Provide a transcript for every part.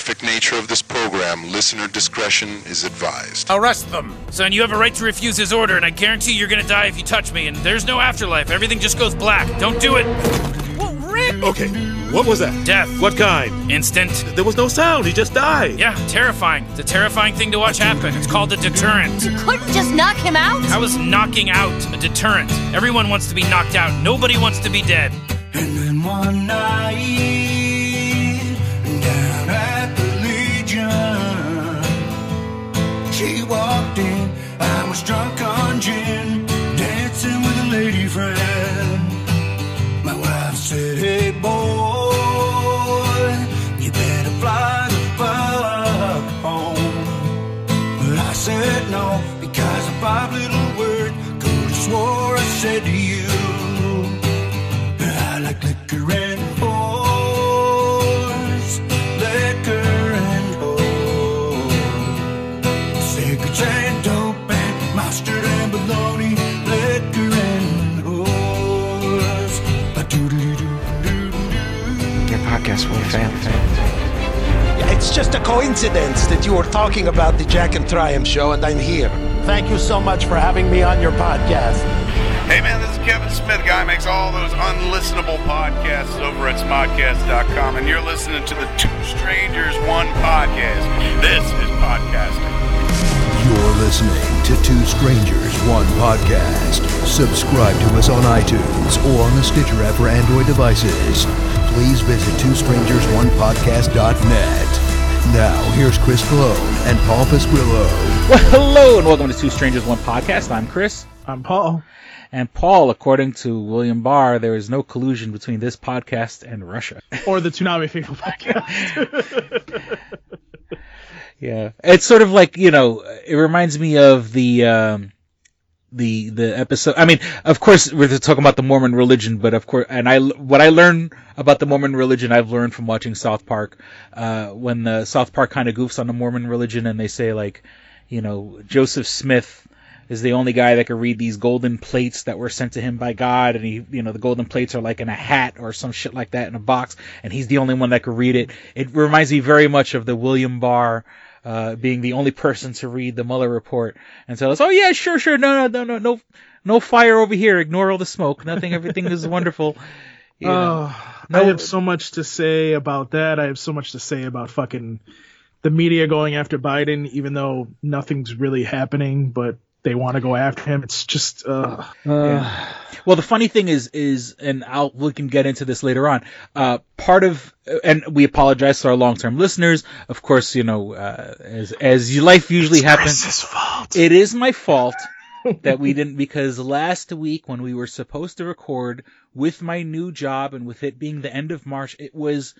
graphic nature of this program, listener discretion is advised. Arrest them. Son, you have a right to refuse his order, and I guarantee you're gonna die if you touch me, and there's no afterlife. Everything just goes black. Don't do it. Whoa, Rick! Okay, what was that? Death. What kind? Instant. There was no sound. He just died. Yeah, terrifying. It's a terrifying thing to watch happen. It's called a deterrent. You couldn't just knock him out? I was knocking out a deterrent? Everyone wants to be knocked out. Nobody wants to be dead. And then one night, drunk podcast will. It's just a coincidence that you were talking about the Jack and Triumph show and I'm here. Thank you so much for having me on your podcast. Hey man, this is Kevin Smith, guy makes all those unlistenable podcasts over at smodcast.com, and you're listening to the Two Strangers One podcast. This is podcasting. You're listening to Two Strangers, One Podcast. Subscribe to us on iTunes or on the Stitcher app for Android devices. Please visit twostrangersonepodcast.net. Now, here's Chris Cologne and Paul Pasquillo. Well, hello and welcome to Two Strangers One Podcast. I'm Chris. I'm Paul. And Paul, according to William Barr, there is no collusion between this podcast and Russia. Or the Tsunami Faithful podcast. yeah, it's sort of like you know, it reminds me of the um, the the episode. I mean, of course, we're talking about the Mormon religion, but of course, and I what I learned about the Mormon religion, I've learned from watching South Park. Uh, when the South Park kind of goofs on the Mormon religion, and they say like, you know, Joseph Smith is the only guy that could read these golden plates that were sent to him by God, and he, you know, the golden plates are like in a hat or some shit like that in a box, and he's the only one that could read it. It reminds me very much of the William Barr, uh, being the only person to read the Mueller report and tell us, oh yeah, sure, sure, no, no, no, no, no, no fire over here, ignore all the smoke, nothing, everything is wonderful. You know, Oh, no- I have so much to say about that. I have so much to say about fucking the media going after Biden, even though nothing's really happening, but they want to go after him. It's just, uh, Yeah. Well, the funny thing is, is, and I'll, we can get into this later on. Uh, part of, and we apologize to our long-term listeners. Of course, you know, uh, as, as life usually happens. Chris's fault. It is my fault that we didn't, because last week when we were supposed to record with my new job and with it being the end of March, it was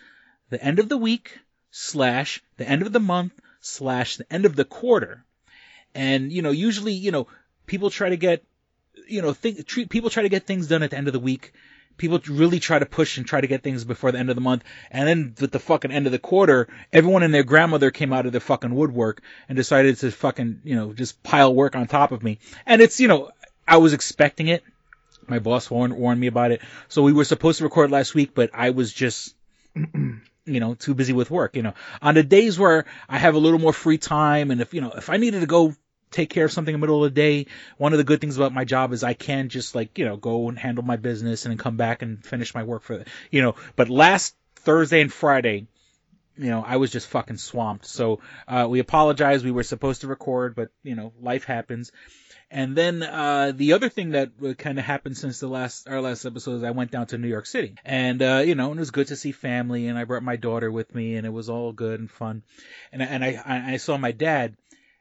the end of the week slash the end of the month slash the end of the quarter. And, you know, usually, you know, people try to get, you know, think, treat, people try to get things done at the end of the week. People really try to push and try to get things before the end of the month. And then with the fucking end of the quarter, everyone and their grandmother came out of their fucking woodwork and decided to fucking, you know, just pile work on top of me. And it's, you know, I was expecting it. My boss warned, warned me about it. So we were supposed to record last week, but I was just, you know, too busy with work, you know. On the days where I have a little more free time and if, you know, if I needed to go take care of something in the middle of the day, one of the good things about my job is I can just like, you know, go and handle my business and then come back and finish my work for you know, but last Thursday and Friday, you know, I was just fucking swamped. So, uh, we apologize. We were supposed to record, but, you know, life happens. And then uh, the other thing that kind of happened since the last our last episode is I went down to New York City, and uh, you know, and it was good to see family, and I brought my daughter with me, and it was all good and fun. And and I I saw my dad.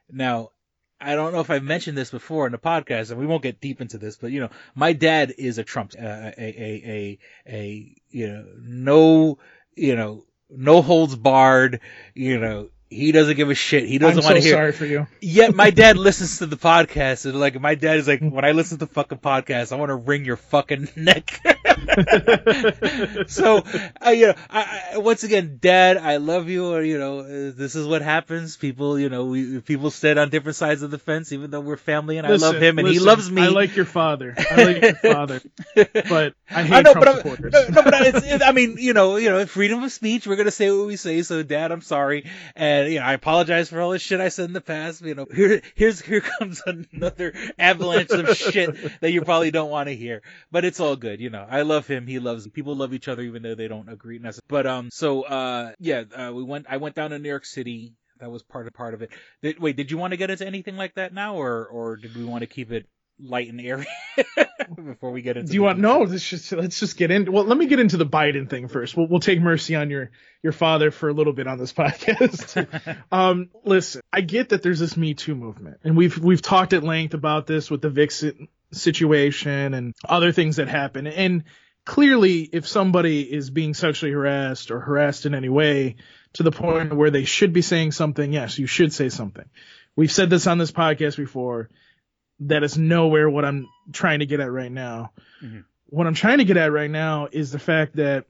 Now I don't know if I've mentioned this before in the podcast, and we won't get deep into this, but you know, my dad is a Trump, uh, a, a, a, a, you know, no, you know, no holds barred, you know, He doesn't give a shit. He doesn't I'm want to so hear. sorry for you. Yet my dad listens to the podcast, and like my dad is like, when I listen to the fucking podcast, I want to wring your fucking neck. so, uh, you know, I, I, once again, Dad, I love you, or you know, uh, this is what happens. People, you know, we people stand on different sides of the fence, even though we're family, and I love him, and he loves me. I like your father. I like your father, but I hate I know, Trump but supporters. no, no, but it's, it, I mean, you know, you know, freedom of speech. We're gonna say what we say. So, Dad, I'm sorry, and you know, I apologize for all the shit I said in the past. You know, here, here's here comes another avalanche of shit that you probably don't want to hear. But it's all good. You know, I love him. He loves people. Love each other, even though they don't agree. necessarily. But um, so uh, yeah, uh, we went. I went down to New York City. That was part of part of it. Did, wait, did you want to get into anything like that now, or or did we want to keep it light and airy before we get into? Do you want no? Let's just let's just get in. Well, let me get into the Biden thing first. We'll we'll take mercy on your your father for a little bit on this podcast. um, listen, I get that there's this Me Too movement, and we've we've talked at length about this with the Vixen situation and other things that happen. And clearly, if somebody is being sexually harassed or harassed in any way to the point where they should be saying something, yes, you should say something. We've said this on this podcast before. That is nowhere what I'm trying to get at right now. Mm-hmm. What I'm trying to get at right now is the fact that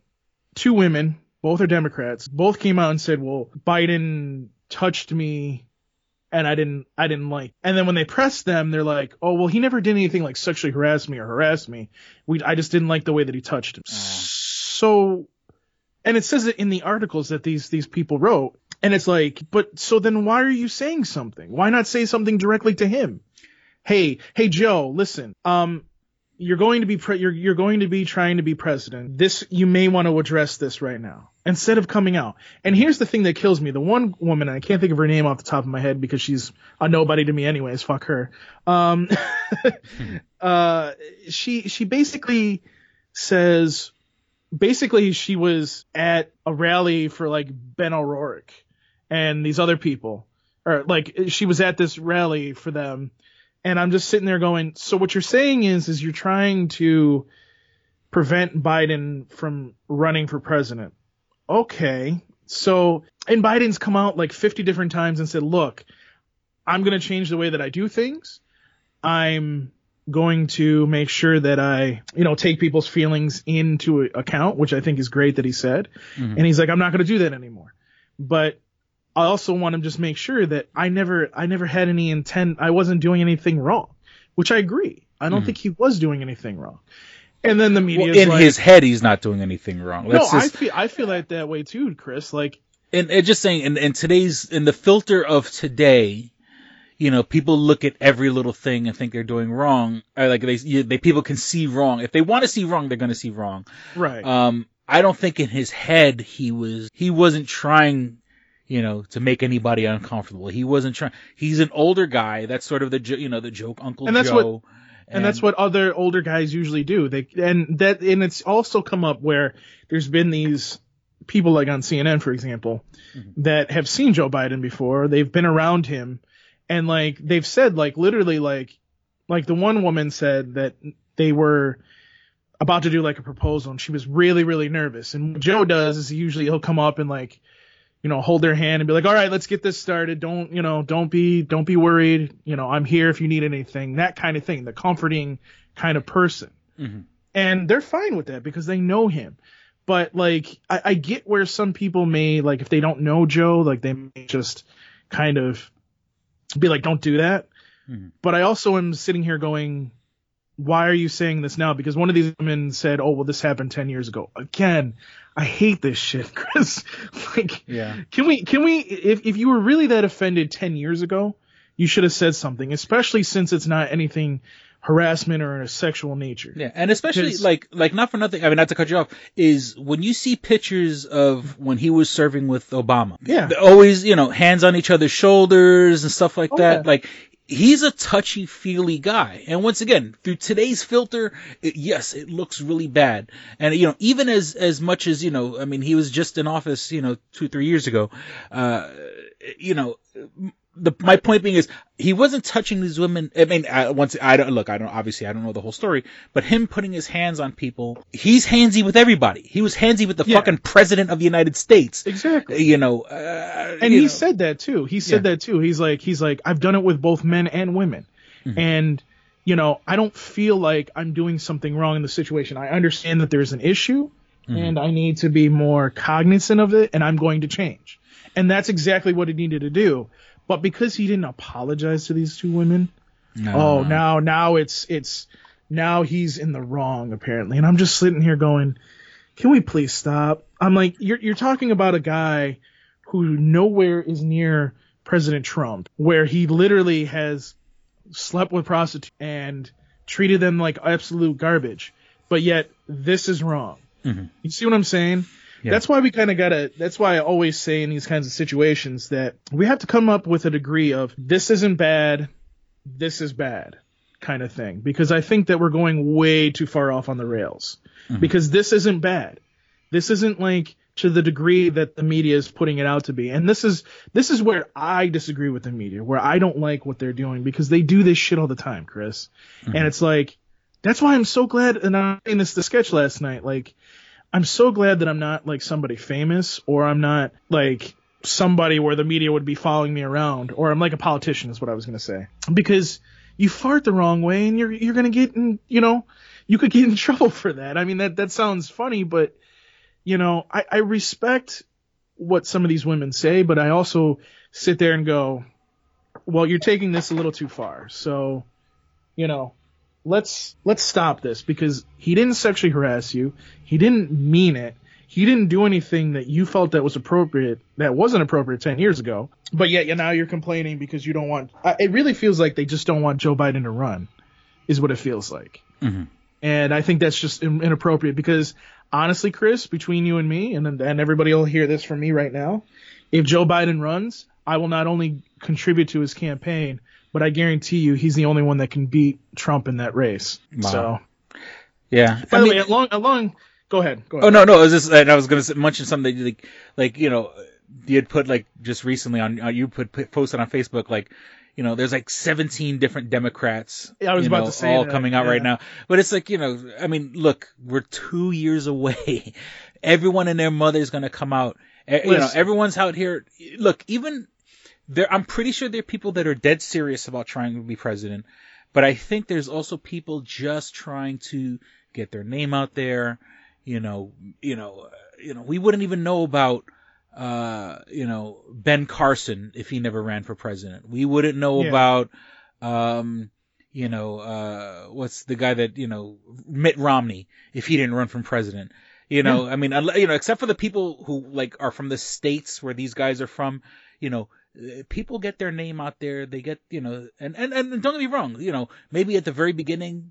two women, both are Democrats, both came out and said, "Well, Biden touched me and I didn't I didn't like." And then when they pressed them, they're like, "Oh, well, he never did anything like sexually harass me or harass me. We I just didn't like the way that he touched him." Uh. So and it says it in the articles that these these people wrote and it's like, "But so then why are you saying something? Why not say something directly to him?" Hey, hey Joe, listen. Um you're going to be pre- you're you're going to be trying to be president. This you may want to address this right now instead of coming out. And here's the thing that kills me: the one woman I can't think of her name off the top of my head because she's a nobody to me anyways. Fuck her. Um, uh, she she basically says basically she was at a rally for like Beto O'Rourke and these other people, or like she was at this rally for them and I'm just sitting there going, so what you're saying is, is you're trying to prevent Biden from running for president. Okay. So, and Biden's come out like 50 different times and said, look, I'm going to change the way that I do things. I'm going to make sure that I, you know, take people's feelings into account, which I think is great that he said. Mhm. And he's like, I'm not going to do that anymore. But I also want to just make sure that I never, I never had any intent. I wasn't doing anything wrong, which I agree. I don't Mhm. think he was doing anything wrong. And then the media Well, in his head, he's not doing anything wrong. no, Let's I just- feel, I feel like that way too, Chris. Like, and, and just saying, in, in today's, in the filter of today, you know, people look at every little thing and think they're doing wrong. Like they, they, people can see wrong. If they want to see wrong, they're going to see wrong. right. Um, I don't think in his head he was, he wasn't trying, you know, to make anybody uncomfortable. He wasn't trying, he's an older guy. That's sort of the, you know, the joke Uncle And that's Joe. what- and that's what other older guys usually do. They and that and it's also come up where there's been these people like on CNN, for example, mm-hmm. that have seen Joe Biden before. They've been around him, and like they've said, like literally, like like the one woman said that they were about to do like a proposal, and she was really really nervous. And what Joe does is usually he'll come up and like you know, hold their hand and be like, all right, let's get this started. Don't, you know, don't be, don't be worried. You know, I'm here if you need anything, that kind of thing, the comforting kind of person. Mhm. And they're fine with that because they know him. But like, I, I get where some people may, like, if they don't know Joe, like they may just kind of be like, don't do that. Mhm. But I also am sitting here going, why are you saying this now? Because one of these women said, oh, well, this happened 10 years ago. Again, I hate this shit, Chris. like, Yeah. can we, can we, if, if you were really that offended 10 years ago, you should have said something, especially since it's not anything harassment or in a sexual nature. Yeah, and especially like like not for nothing. I mean, not to cut you off, is when you see pictures of when he was serving with Obama. Yeah. always you know hands on each other's shoulders and stuff like Oh, that. yeah. Like he's a touchy feely guy, and once again, through today's filter, it, yes, it looks really bad. And you know, even as as much as you know, I mean, he was just in office, you know, two three years ago. Uh, you know, the my point being is he wasn't touching these women. I mean, I, once I don't look, I don't obviously I don't know the whole story, but him putting his hands on people, he's handsy with everybody. He was handsy with the Yeah. fucking president of the United States. Exactly. You know, uh, and you he know. said that too. He said Yeah. that too. He's like, he's like, I've done it with both men and women, Mm-hmm. and you know, I don't feel like I'm doing something wrong in the situation. I understand that there's an issue, Mm-hmm. and I need to be more cognizant of it, and I'm going to change. And that's exactly what he needed to do. But because he didn't apologize to these two women, oh, now now it's it's now he's in the wrong apparently. And I'm just sitting here going, can we please stop? I'm like, you're you're talking about a guy who nowhere is near President Trump, where he literally has slept with prostitutes and treated them like absolute garbage. But yet this is wrong. Mm-hmm. You see what I'm saying? Yeah. That's why we kind of gotta. That's why I always say in these kinds of situations that we have to come up with a degree of this isn't bad, this is bad kind of thing. Because I think that we're going way too far off on the rails. Mm-hmm. Because this isn't bad. This isn't like to the degree that the media is putting it out to be. And this is this is where I disagree with the media, where I don't like what they're doing because they do this shit all the time, Chris. Mm-hmm. And it's like that's why I'm so glad and I'm saying this the sketch last night, like I'm so glad that I'm not like somebody famous or I'm not like somebody where the media would be following me around or I'm like a politician is what I was going to say. Because you fart the wrong way and you're you're going to get in, you know, you could get in trouble for that. I mean that that sounds funny but you know, I I respect what some of these women say, but I also sit there and go, well, you're taking this a little too far. So, you know, let's let's stop this because he didn't sexually harass you. He didn't mean it. He didn't do anything that you felt that was appropriate that wasn't appropriate 10 years ago. But yet you now you're complaining because you don't want it really feels like they just don't want Joe Biden to run is what it feels like. Mm-hmm. And I think that's just inappropriate because honestly, Chris, between you and me and and everybody will hear this from me right now, if Joe Biden runs, I will not only contribute to his campaign, but I guarantee you he's the only one that can beat Trump in that race. Wow. So, yeah. by I the mean- way, along along, go ahead. Go ahead. Oh no, no, it was just and I was gonna mention something that, like, like you know, you had put like just recently on uh, you put, posted on Facebook like, you know, there's like 17 different Democrats. Yeah, I was about know, to say all that, coming out right now, but it's like you know, I mean, look, we're two years away. Everyone and their mother is gonna come out. Eh, You know, everyone's out here. Look, even there, I'm pretty sure there are people that are dead serious about trying to be president, but I think there's also people just trying to get their name out there. You know, you know, you know, we wouldn't even know about, uh, you know, Ben Carson if he never ran for president. We wouldn't know Yeah. about, um, you know, uh, what's the guy that, you know, Mitt Romney if he didn't run for president. You know, I mean, you know, except for the people who like are from the states where these guys are from, you know, people get their name out there. They get, you know, and, and, and don't get me wrong, you know, maybe at the very beginning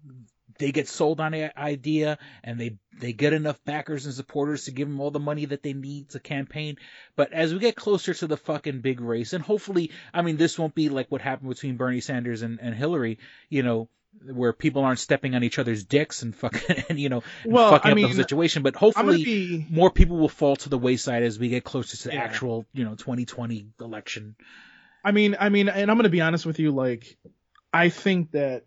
they get sold on an idea and they, they get enough backers and supporters to give them all the money that they need to campaign. But as we get closer to the fucking big race, and hopefully, I mean, this won't be like what happened between Bernie Sanders and, and Hillary, you know, where people aren't stepping on each other's dicks and fucking, and, you know, and Well, fucking I up mean, the situation. But hopefully, be more people will fall to the wayside as we get closer to the Yeah. actual, you know, 2020 election. I mean, I mean, and I'm gonna be honest with you. Like, I think that,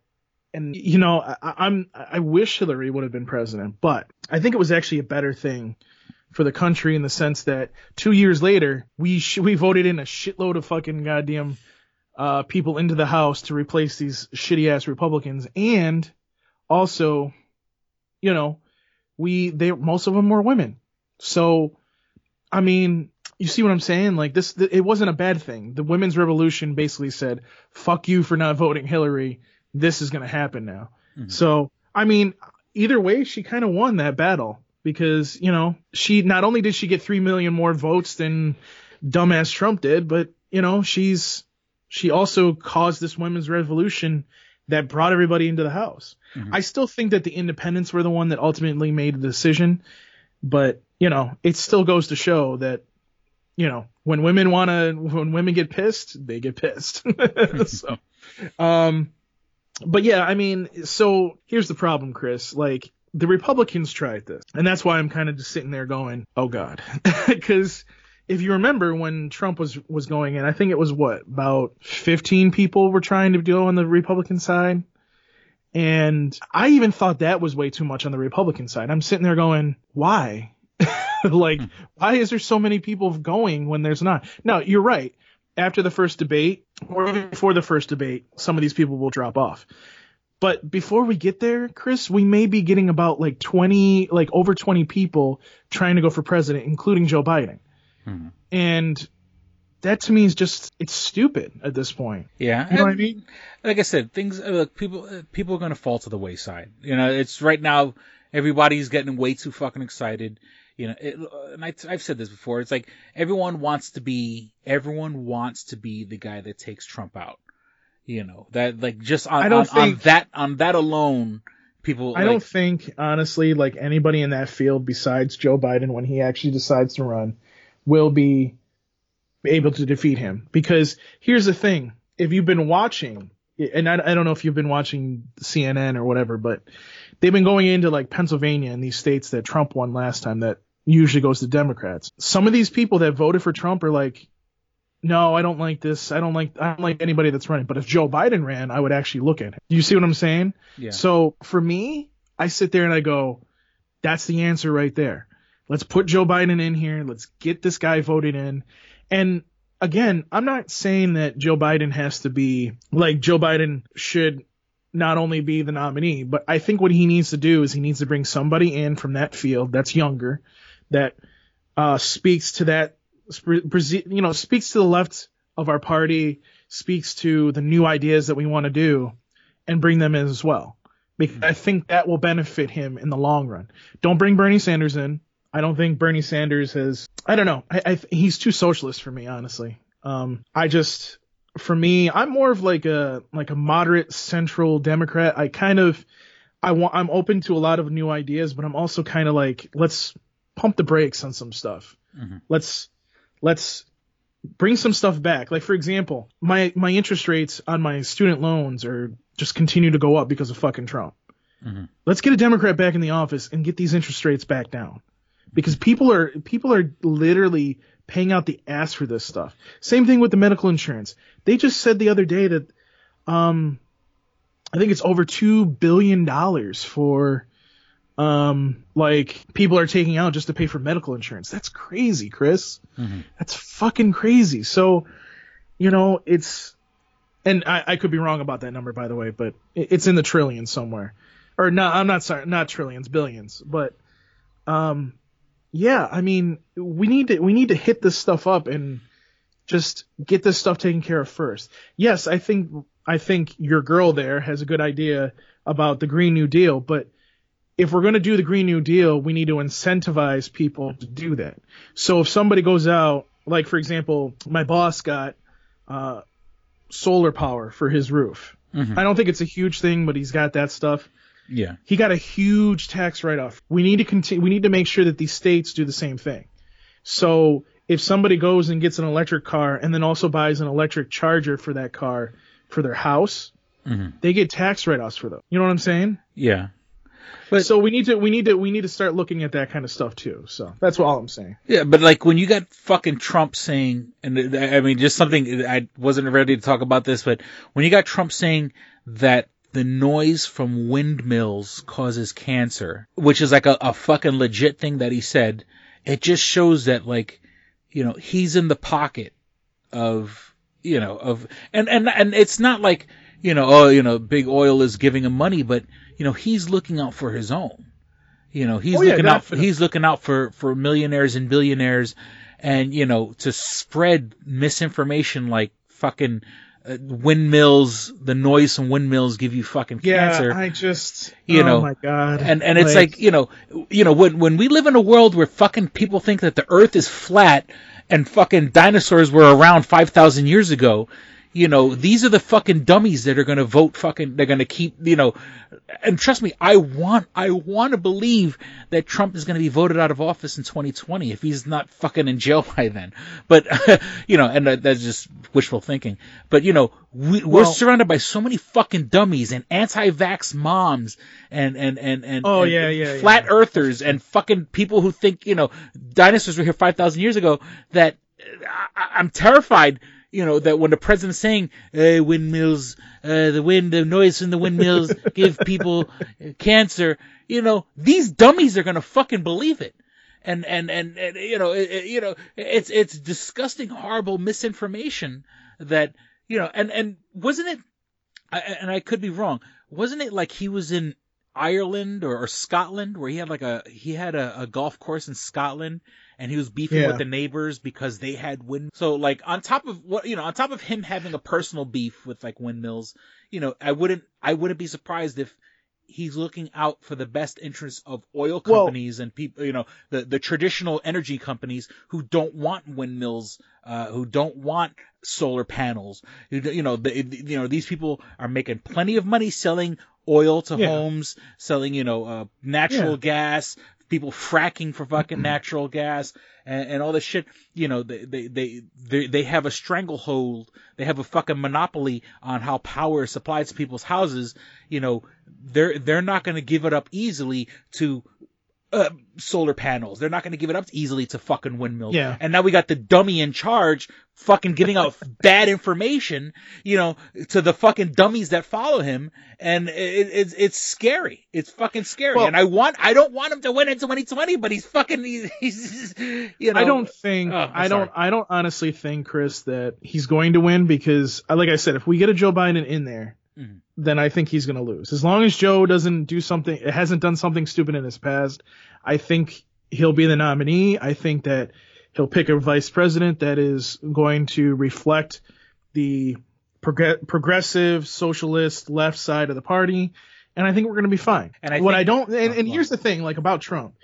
and you know, I, I'm, I wish Hillary would have been president, but I think it was actually a better thing for the country in the sense that two years later, we sh- we voted in a shitload of fucking goddamn uh, people into the House to replace these shitty ass Republicans, and also, you know, we they most of them were women, so I mean, you see what I'm saying? Like this, th- it wasn't a bad thing. The women's revolution basically said, "Fuck you for not voting Hillary. This is gonna happen now." So, I mean, either way, she kind of won that battle because you know she not only did she get three million more votes than dumbass Trump did, but you know she's she also caused this women's revolution that brought everybody into the house. I still think that the independents were the one that ultimately made the decision, but you know, it still goes to show that you know, when women want to when women get pissed, they get pissed. so um but yeah, I mean, so here's the problem, Chris. Like the Republicans tried this, and that's why I'm kind of just sitting there going, "Oh God," because if you remember when Trump was was going in, I think it was what about 15 people were trying to go on the Republican side, and I even thought that was way too much on the Republican side. I'm sitting there going, why? like, hmm. why is there so many people going when there's not? No, you're right. After the first debate, or even before the first debate, some of these people will drop off. But before we get there, Chris, we may be getting about like 20, like over 20 people trying to go for president, including Joe Biden. Hmm. And that to me is just, it's stupid at this point. Yeah, You know what I mean? Like I said, things uh, look people uh, people are going to fall to the wayside. You know, it's right now everybody's getting way too fucking excited. You know, it, and I, I've said this before. It's like everyone wants to be everyone wants to be the guy that takes Trump out. You know that like just on I don't on, on that on that alone, people. I like, don't think, honestly, like anybody in that field besides Joe Biden, when he actually decides to run, will be able to defeat him. Because here's the thing: if you've been watching, and I, I don't know if you've been watching CNN or whatever, but they've been going into like Pennsylvania and these states that Trump won last time that usually goes to Democrats. Some of these people that voted for Trump are like, no, I don't like this. I don't like I don't like anybody that's running. But if Joe Biden ran, I would actually look at him. Do you see what I'm saying? Yeah. So for me, I sit there and I go, that's the answer right there. Let's put Joe Biden in here. Let's get this guy voted in. And again, I'm not saying that Joe Biden has to be like Joe Biden should not only be the nominee, but I think what he needs to do is he needs to bring somebody in from that field that's younger, that uh, speaks to that, you know, speaks to the left of our party, speaks to the new ideas that we want to do, and bring them in as well. Because I think that will benefit him in the long run. Don't bring Bernie Sanders in. I don't think Bernie Sanders has. I don't know. I, I he's too socialist for me, honestly. Um, I just, for me, I'm more of like a like a moderate central Democrat. I kind of, I want, I'm open to a lot of new ideas, but I'm also kind of like, let's pump the brakes on some stuff. Let's let's bring some stuff back. Like for example, my my interest rates on my student loans are just continue to go up because of fucking Trump. Let's get a Democrat back in the office and get these interest rates back down. Because people are people are literally paying out the ass for this stuff. Same thing with the medical insurance. They just said the other day that um I think it's over 2 billion dollars for um like people are taking out just to pay for medical insurance. That's crazy, Chris. That's fucking crazy. So, you know, it's, and I, I could be wrong about that number, by the way, but it's in the trillions somewhere. Or not, I'm not sorry, not trillions, billions. But, um, yeah, I mean, we need to, we need to hit this stuff up and just get this stuff taken care of first. Yes, I think, I think your girl there has a good idea about the Green New Deal, but if we're going to do the Green New Deal, we need to incentivize people to do that. So if somebody goes out, like for example, my boss got uh, solar power for his roof. Mhm. I don't think it's a huge thing, but he's got that stuff. Yeah. He got a huge tax write-off. We need to continue. We need to make sure that these states do the same thing. So if somebody goes and gets an electric car and then also buys an electric charger for that car for their house, Mhm. they get tax write-offs for them. You know what I'm saying? Yeah. So we need to we need to we need to start looking at that kind of stuff too. So that's all I'm saying. Yeah, but like when you got fucking Trump saying, and I mean, just something I wasn't ready to talk about this, but when you got Trump saying that the noise from windmills causes cancer, which is like a, a fucking legit thing that he said, it just shows that like, you know, he's in the pocket of, you know, of, and, and, and it's not like, you know, oh, you know, big oil is giving him money, but, you know, he's looking out for his own. You know, he's Oh, yeah, looking out for, he's looking out for, for millionaires and billionaires and, you know, to spread misinformation like fucking uh, windmills, the noise from windmills give you fucking cancer. Yeah, cancer. I just you oh know, my god. and and it's like, you know, you know when when we live in a world where fucking people think that the Earth is flat and fucking dinosaurs were around five thousand years ago, you know, these are the fucking dummies that are gonna vote fucking. They're gonna keep, you know, and trust me, I want I want to believe that Trump is gonna be voted out of office in 2020 if he's not fucking in jail by then. But you know, and that's just wishful thinking. But you know, we, we're Well- surrounded by so many fucking dummies and anti-vax moms and and and and Oh, and yeah, yeah, flat yeah. earthers and fucking people who think you know dinosaurs were here five thousand years ago. That I, I'm terrified. You know that when the president's saying uh, windmills, uh, the wind, the noise from the windmills give people cancer. You know these dummies are gonna fucking believe it and and and, and you know it, it- you know it's it's disgusting horrible misinformation that you know and and wasn't it I, and I could be wrong wasn't it like he was in Ireland or, or Scotland where he had like a he had a, a golf course in Scotland and he was beefing Yeah. with the neighbors because they had wind so like on top of what you know on top of him having a personal beef with like windmills you know I wouldn't I wouldn't be surprised if he's looking out for the best interests of oil Well- companies and people, you know, the, the traditional energy companies who don't want windmills, uh, who don't want solar panels. You you know, the, you know, these people are making plenty of money selling oil to Yeah. homes, selling, you know, uh, natural Yeah. gas, people fracking for fucking mm-hmm. natural gas and, and all this shit. You know, they, they, they, they, they have a stranglehold. They have a fucking monopoly on how power is supplied to people's houses. You know, they're, they're not going to give it up easily to, uh, solar panels. They're not going to give it up easily to fucking windmills. Yeah. And now we got the dummy in charge fucking giving out bad information, you know, to the fucking dummies that follow him. And it, it's, it's scary. It's fucking scary. Well- and I want, I don't want him to win in 2020, but he's fucking, he's, he's you know. I don't think Oh, I'm don't. I don't honestly think Chris that he's going to win because uh, like I said if we get a Joe Biden in there Mhm. Then I think he's going to lose. As long as Joe doesn't do something hasn't done something stupid in his past, I think he'll be the nominee. I think that he'll pick a vice president that is going to reflect the progr- progressive socialist left side of the party and I think we're going to be fine. And I what think- I don't and, Oh, and here's the thing like about Trump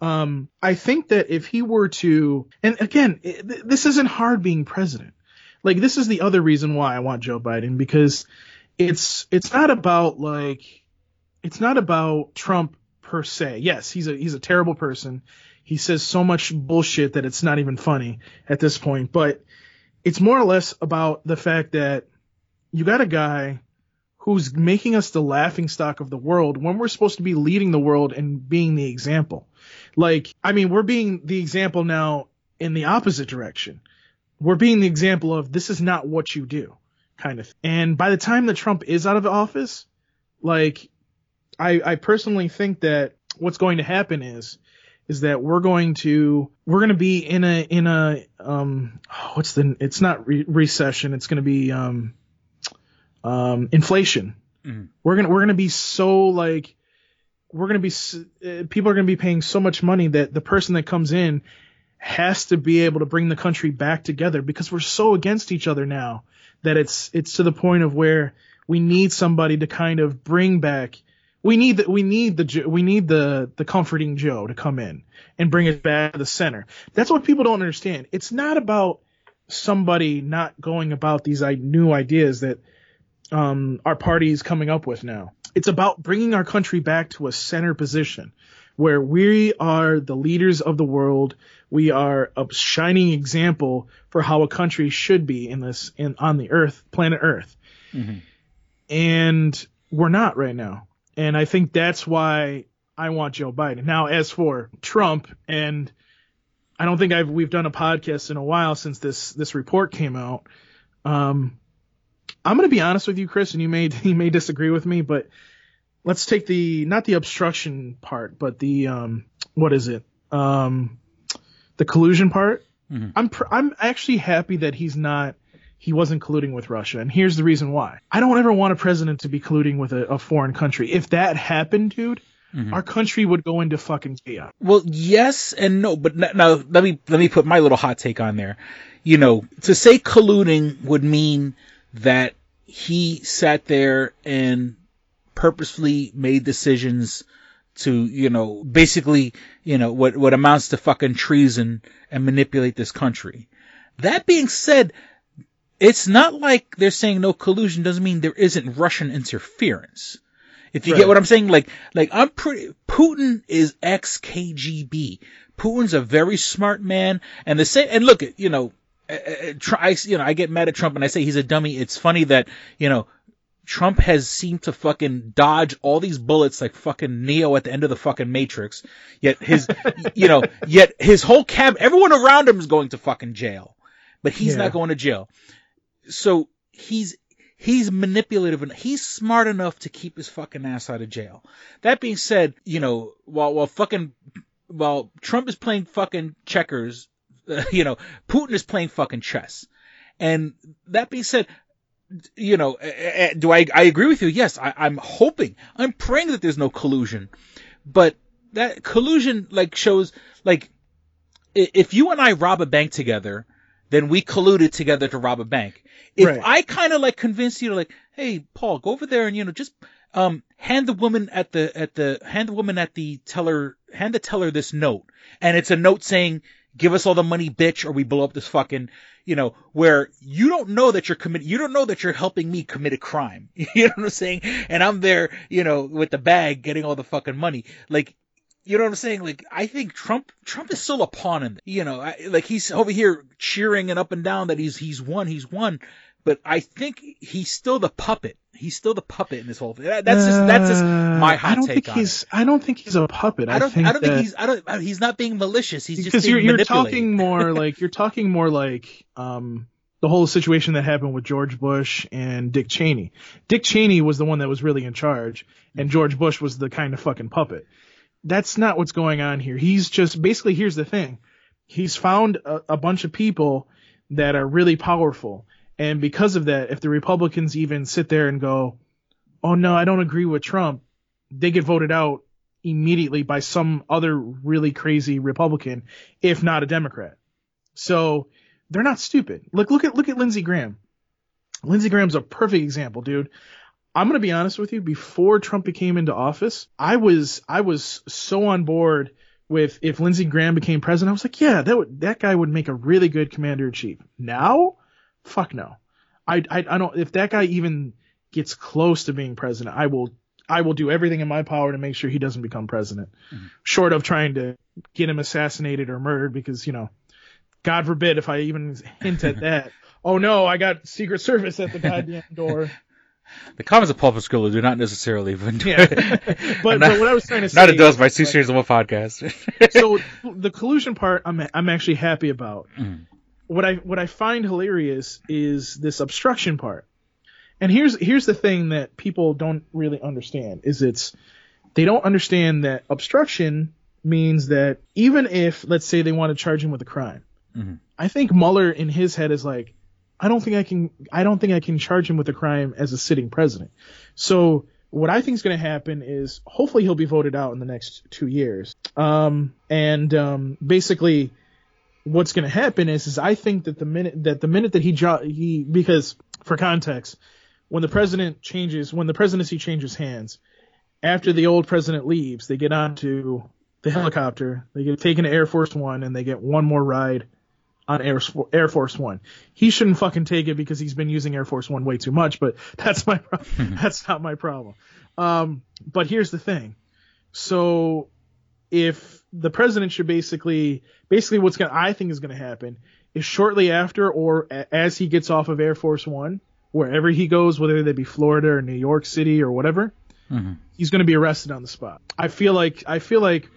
um, I think that if he were to, and again, this isn't hard being president. Like this is the other reason why I want Joe Biden because it's it's not about like it's not about Trump per se. Yes, he's a he's a terrible person. He says so much bullshit that it's not even funny at this point, but it's more or less about the fact that you got a guy who's making us the laughing stock of the world when we're supposed to be leading the world and being the example. Like, I mean, we're being the example now in the opposite direction. We're being the example of this is not what you do, kind of. And by the time that Trump is out of office, like, I, I personally think that what's going to happen is, is that we're going to, we're going to be in a, in a, um, what's the, it's not re- recession. It's going to be, um, um, inflation. Mhm. We're gonna we're gonna be so like we're gonna be s- uh, people are gonna be paying so much money that the person that comes in has to be able to bring the country back together because we're so against each other now that it's it's to the point of where we need somebody to kind of bring back we need the, we need the we need the the comforting Joe to come in and bring it back to the center. That's what people don't understand. It's not about somebody not going about these new ideas that um, our party is coming up with now. It's about bringing our country back to a center position where we are the leaders of the world. We are a shining example for how a country should be in this in on the earth, planet Earth. And we're not right now. And I think that's why I want Joe Biden. Now, as for Trump, and I don't think I've we've done a podcast in a while since this this report came out. Um, I'm going to be honest with you, Chris, and you may you may disagree with me, but let's take the not the obstruction part, but the um what is it? Um, the collusion part. Mhm. I'm pr- I'm actually happy that he's not he wasn't colluding with Russia, and here's the reason why. I don't ever want a president to be colluding with a, a foreign country. If that happened, dude, our country would go into fucking chaos. Well, yes and no, but n- now let me let me put my little hot take on there. You know, to say colluding would mean that he sat there and purposefully made decisions to, you know, basically, you know, what what amounts to fucking treason and manipulate this country. That being said, it's not like they're saying no collusion doesn't mean there isn't Russian interference. If you Right. get what I'm saying, like, like I'm pretty, Putin is ex-KGB. Putin's a very smart man, and the same, and look, you know, uh, uh, I, you know, I get mad at Trump and I say he's a dummy. It's funny that, you know, Trump has seemed to fucking dodge all these bullets like fucking Neo at the end of the fucking Matrix. Yet his, you know, yet his whole cab, everyone around him is going to fucking jail, but he's Yeah. not going to jail. So he's, he's manipulative and he's smart enough to keep his fucking ass out of jail. That being said, you know, while, while fucking, while Trump is playing fucking checkers, you know, Putin is playing fucking chess. And that being said, you know, do I, I agree with you? Yes, I, I'm hoping, I'm praying that there's no collusion, but that collusion like shows, like, if you and I rob a bank together, then we colluded together to rob a bank. If Right. I kind of like convince you to like, hey, Paul, go over there and, you know, just, um, hand the woman at the, at the, hand the woman at the teller, hand the teller this note. And it's a note saying, give us all the money, bitch, or we blow up this fucking, you know, where you don't know that you're committing, you don't know that you're helping me commit a crime. You know what I'm saying? And I'm there, you know, with the bag getting all the fucking money. Like, you know what I'm saying? Like, I think Trump, Trump is still a pawn in, you know, I, like he's over here cheering and up and down that he's, he's won, he's won. But I think he's still the puppet. He's still the puppet in this whole thing. That- That's just, that's just my Uh, hot I don't take think on it. he's. I don't think he's a puppet. I don't, think I don't that, think he's, I don't, he's not being malicious. He's just because being you're you're talking more like you're talking more like um the whole situation that happened with George Bush and Dick Cheney. Dick Cheney was the one that was really in charge, and George Bush was the kind of fucking puppet. That's not what's going on here. He's just basically here's the thing. He's found a, a bunch of people that are really powerful, and because of that, if the Republicans even sit there and go, "Oh no, I don't agree with Trump," they get voted out immediately by some other really crazy Republican, if not a Democrat. So they're not stupid. Look, look at look at Lindsey Graham. Lindsey Graham's a perfect example, dude. I'm gonna be honest with you. Before Trump became into office, I was I was so on board with if Lindsey Graham became president. I was like, yeah, that would that guy would make a really good commander in chief. Now, fuck no. I, I I don't. If that guy even gets close to being president, I will I will do everything in my power to make sure he doesn't become president. Short of trying to get him assassinated or murdered, because you know, God forbid if I even hint at that. Oh no, I got Secret Service at the goddamn door. The comments of Pulp School do not necessarily. But, Yeah. But- but what I was trying to not say endorsed by is, Two like- Series of a podcast. so the collusion part, I'm I'm actually happy about. Mm. What I what I find hilarious is this obstruction part. And here's here's the thing that people don't really understand is it's they don't understand that obstruction means that even if let's say they want to charge him with a crime, Mhm. I think Mueller in his head is like, I don't think I can I don't think I can charge him with a crime as a sitting president. So what I think is going to happen is hopefully he'll be voted out in the next two years. Um, and um, basically, what's going to happen is is I think that the minute that the minute that he jo- he because for context, when the president changes when the presidency changes hands, after the old president leaves, they get onto the helicopter, they get taken to Air Force One, and they get one more ride on Air, Air Force One. He shouldn't fucking take it because he's been using Air Force One way too much, but that's my pro- that's not my problem. Um, but here's the thing. So if the president should basically basically what's gonna I think is gonna happen is shortly after or a- as he gets off of Air Force One, wherever he goes, whether they be Florida or New York City or whatever, Mhm. he's going to be arrested on the spot. I feel like I feel like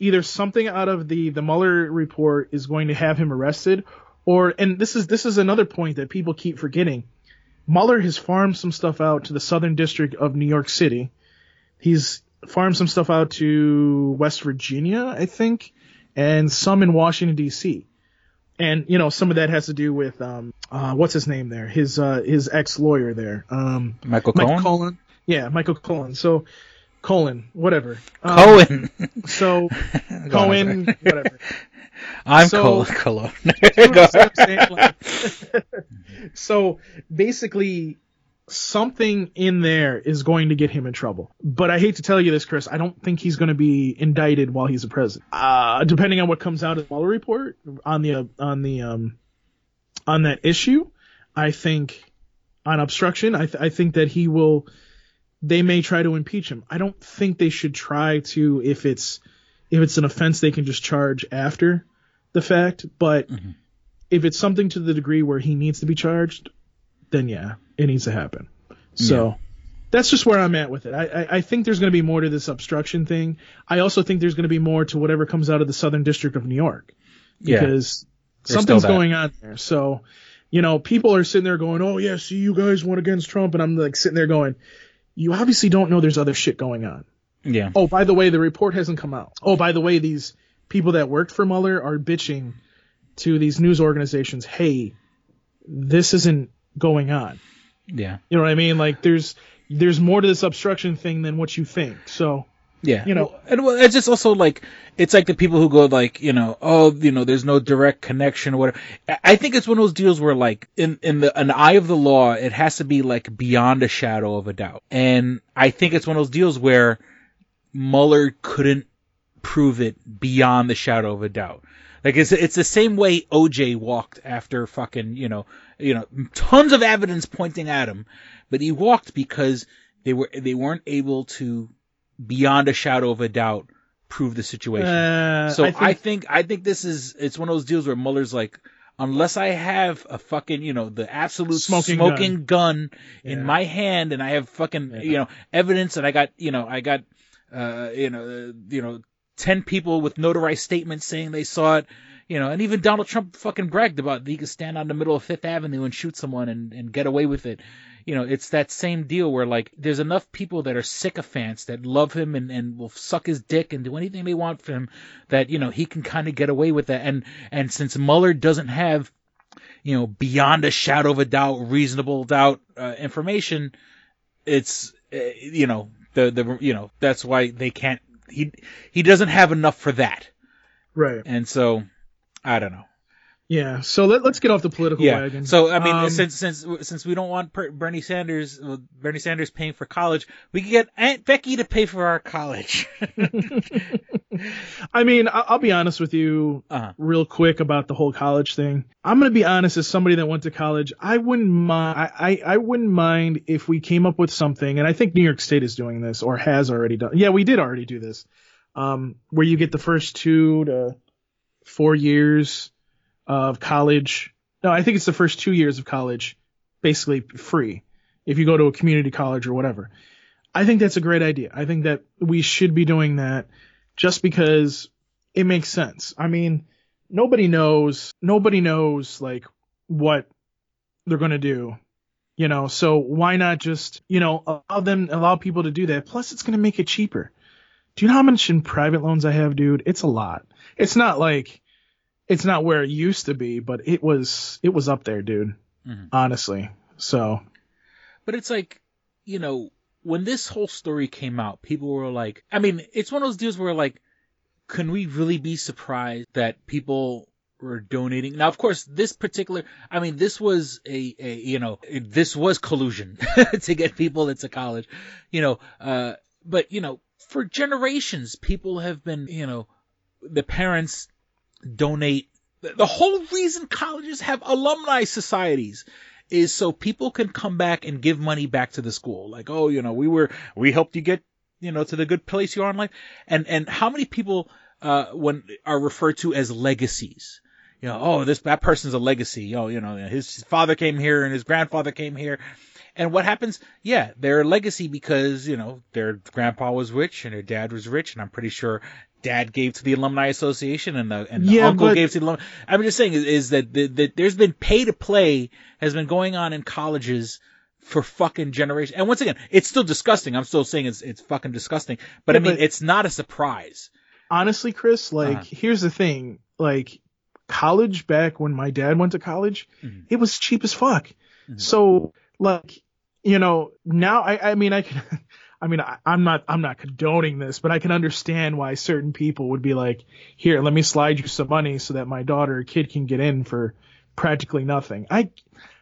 either something out of the the Mueller report is going to have him arrested, or and this is this is another point that people keep forgetting. Mueller has farmed some stuff out to the Southern District of New York City. He's farmed some stuff out to West Virginia, I think, and some in Washington D.C. And you know some of that has to do with um uh what's his name there his uh his ex lawyer there um Michael Michael Cohen? Cullen yeah Michael Cullen so Cullen whatever Um, Cohen. so on, Cohen whatever I'm So- Col- Cologne. You know Go what I'm ahead. saying? Like- so basically something in there is going to get him in trouble. But I hate to tell you this, Chris, I don't think he's going to be indicted while he's a president. Uh, depending on what comes out of the Mueller report on the, uh, on the, um, on that issue, I think on obstruction, I, th- I think that he will, they may try to impeach him. I don't think they should try to, if it's, if it's an offense, they can just charge after the fact, but if it's something to the degree where he needs to be charged, then yeah, it needs to happen. So that's just where I'm at with it. I, I, I think there's going to be more to this obstruction thing. I also think there's going to be more to whatever comes out of the Southern District of New York because There's something's going on there. So, you know, people are sitting there going, "Oh yeah, see, you guys went against Trump," and I'm like sitting there going, "You obviously don't know there's other shit going on." Yeah. Oh, by the way, the report hasn't come out. Oh, by the way, these people that worked for Mueller are bitching to these news organizations, "Hey, this isn't going on." Yeah. You know what I mean? Like there's there's more to this obstruction thing than what you think. So, Yeah. you know, and well, it's just also like it's like the people who go like you know oh you know there's no direct connection or whatever. I- I think it's one of those deals where like in in the an eye of the law it has to be like beyond a shadow of a doubt, and I think it's one of those deals where Mueller couldn't prove it beyond the shadow of a doubt. Like it's it's the same way OJ walked after fucking you know you know tons of evidence pointing at him, but he walked because they were they weren't able to beyond a shadow of a doubt prove the situation. Uh, so I I think- think, I think this is it's one of those deals where Mueller's like unless I have a fucking you know the absolute Smoking smoking, gun, in Yeah. my hand and I have fucking you know evidence and I got you know I got uh you know uh, you know 10 people with notarized statements saying they saw it you know and even Donald Trump fucking bragged about that he could stand on the middle of Fifth Avenue and shoot someone and and get away with it. You know it's that same deal where like there's enough people that are sycophants that love him and and will suck his dick and do anything they want for him that you know he can kind of get away with that. And and since Mueller doesn't have you know beyond a shadow of a doubt reasonable doubt uh, information it's uh, you know the the you know that's why they can't he he doesn't have enough for that. Right. and so I don't know Yeah. So let, let's get off the political yeah wagon. so I mean Um, since since since we don't want Bernie Sanders Bernie Sanders paying for college we can get Aunt Becky to pay for our college I mean, I'll be honest with you Uh-huh. real quick about the whole college thing. I'm going to be honest as somebody that went to college. I wouldn't mind, I, I, I wouldn't mind if we came up with something, and I think New York State is doing this or has already done. Yeah, we did already do this. Um, where you get the first two to four years of college. No, I think it's the first two years of college, basically free if you go to a community college or whatever. I think that's a great idea. I think that we should be doing that just because it makes sense. I mean, nobody knows, nobody knows like what they're going to do, you know, so why not just, you know, allow them, allow people to do that. Plus it's going to make it cheaper. Do you know how much in private loans I have, dude? It's a lot. It's not like, it's not where it used to be, but it was, it was up there, dude. Mhm. Honestly. So, But it's like, you know, when this whole story came out, people were like, I mean, it's one of those deals where like, can we really be surprised that people were donating? Now, of course, this particular, I mean, this was a, a you know, this was collusion to get people into college, you know, uh, but you know, for generations, people have been, you know, the parents donate. The whole reason colleges have alumni societies is so people can come back and give money back to the school. Like, oh, you know, we were, we helped you get, you know, to the good place you are in life. And, and how many people, uh, when are referred to as legacies? You know, oh, this, that person's a legacy. Oh, you know, his father came here and his grandfather came here. And what happens? Yeah, they're a legacy because, you know, their grandpa was rich and their dad was rich. And I'm pretty sure dad gave to the alumni association and the, and the Yeah, uncle but- gave to the alumni. I'm just saying is, is that, that, that there's been pay to play has been going on in colleges for fucking generations. And once again, it's still disgusting. I'm still saying it's, it's fucking disgusting, but Yeah, I mean, but- it's not a surprise. honestly, Chris, like, Uh-huh. here's the thing. Like, college back when my dad went to college, Mhm. it was cheap as fuck. Mhm. So, like, you know, now I, I mean, I can, I mean, I, I'm not, I'm not condoning this, but I can understand why certain people would be like, here, let me slide you some money so that my daughter or kid can get in for practically nothing. I,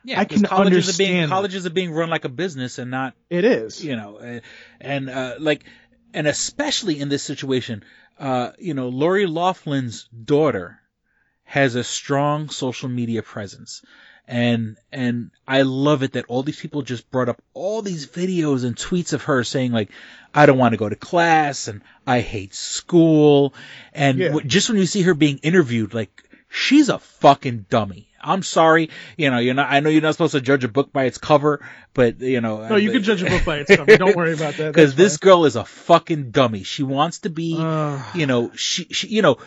Yeah, I can colleges are being understand colleges are being run like a business and not it is. you know, uh, and uh, like, and especially in this situation, uh, you know, Lori Loughlin's daughter has a strong social media presence. And, and I love it that all these people just brought up all these videos and tweets of her saying like, I don't want to go to class and I hate school. And Yeah. w- just when you see her being interviewed, like, she's a fucking dummy. I'm sorry. You know, you're not, I know you're not supposed to judge a book by its cover, but you know. No, you can judge a book by its cover. Don't worry about that. Because this girl is a fucking dummy. She wants to be, Uh. you know, she, she, you know,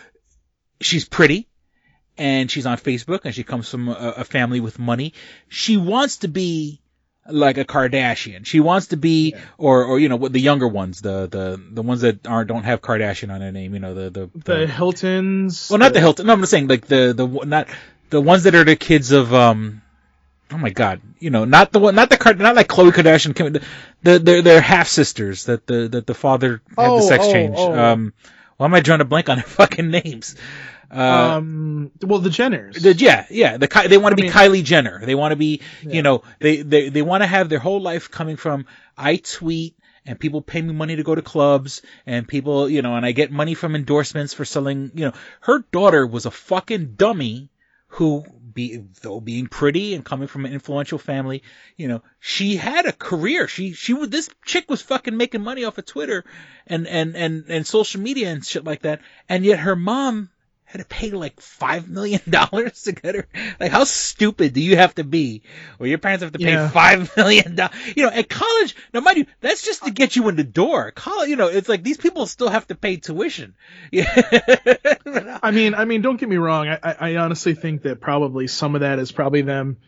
she's pretty and she's on Facebook and she comes from a, a family with money. She wants to be like a Kardashian. She wants to be, or, or, you know, what the younger ones, the, the, the ones that aren't, don't have Kardashian on their name, you know, the, the, The Hiltons. well, not the Hilton. No, I'm just saying like the the not the ones that are the kids of um. Oh my God! You know, not the one, not the Card, not like Khloe Kardashian. The the they're, they're half sisters that the that the father had the Oh, sex oh, change. oh. Um, why am I drawing a blank on their fucking names? Uh, um, well, the Jenners. the, yeah, yeah. The they want to be mean- Kylie Jenner. They want to be, you know, they they they want to have their whole life coming from I tweet and people pay me money to go to clubs and people, you know, and I get money from endorsements for selling. You know, her daughter was a fucking dummy who, be though being pretty and coming from an influential family, you know, she had a career. She she was this chick was fucking making money off of Twitter and and and and social media and shit like that, and yet her mom had to pay like five million dollars to get her. Like, how stupid do you have to be, or your parents have to pay Yeah. five million dollars? You know, at college, now mind you, that's just to get you in the door. College, you know, it's like these people still have to pay tuition. Yeah, I mean, I mean, don't get me wrong. I, I, I honestly think that probably some of that is probably them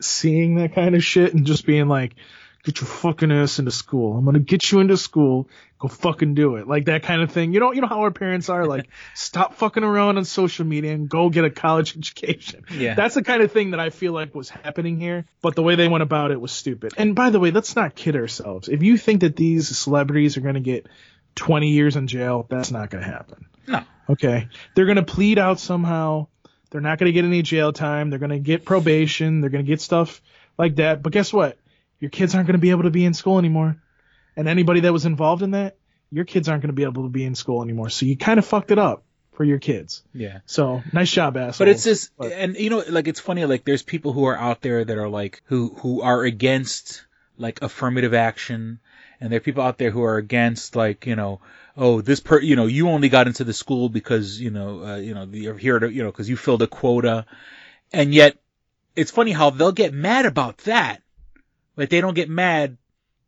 seeing that kind of shit and just being like, "Get your fucking ass into school. I'm gonna get you into school. Go fucking do it." Like that kind of thing. You know, you know how our parents are. Like, stop fucking around on social media and go get a college education. Yeah. That's the kind of thing that I feel like was happening here. But the way they went about it was stupid. And by the way, let's not kid ourselves. If you think that these celebrities are gonna get 20 years in jail, that's not gonna happen. no, Okay. They're going to plead out somehow. They're not going to get any jail time. They're going to get probation. They're going to get stuff like that. But guess what? Your kids aren't going to be able to be in school anymore. And anybody that was involved in that, your kids aren't going to be able to be in school anymore. So you kind of fucked it up for your kids. yeah. So nice job, assholes. But it's just, But- and you know, like it's funny. Like there's people who are out there that are like who who are against like affirmative action, and there are people out there who are against like you know, oh this per, you know, you only got into the school because you know, uh, you know, you're here to you know because you filled a quota, and yet it's funny how they'll get mad about that, but they don't get mad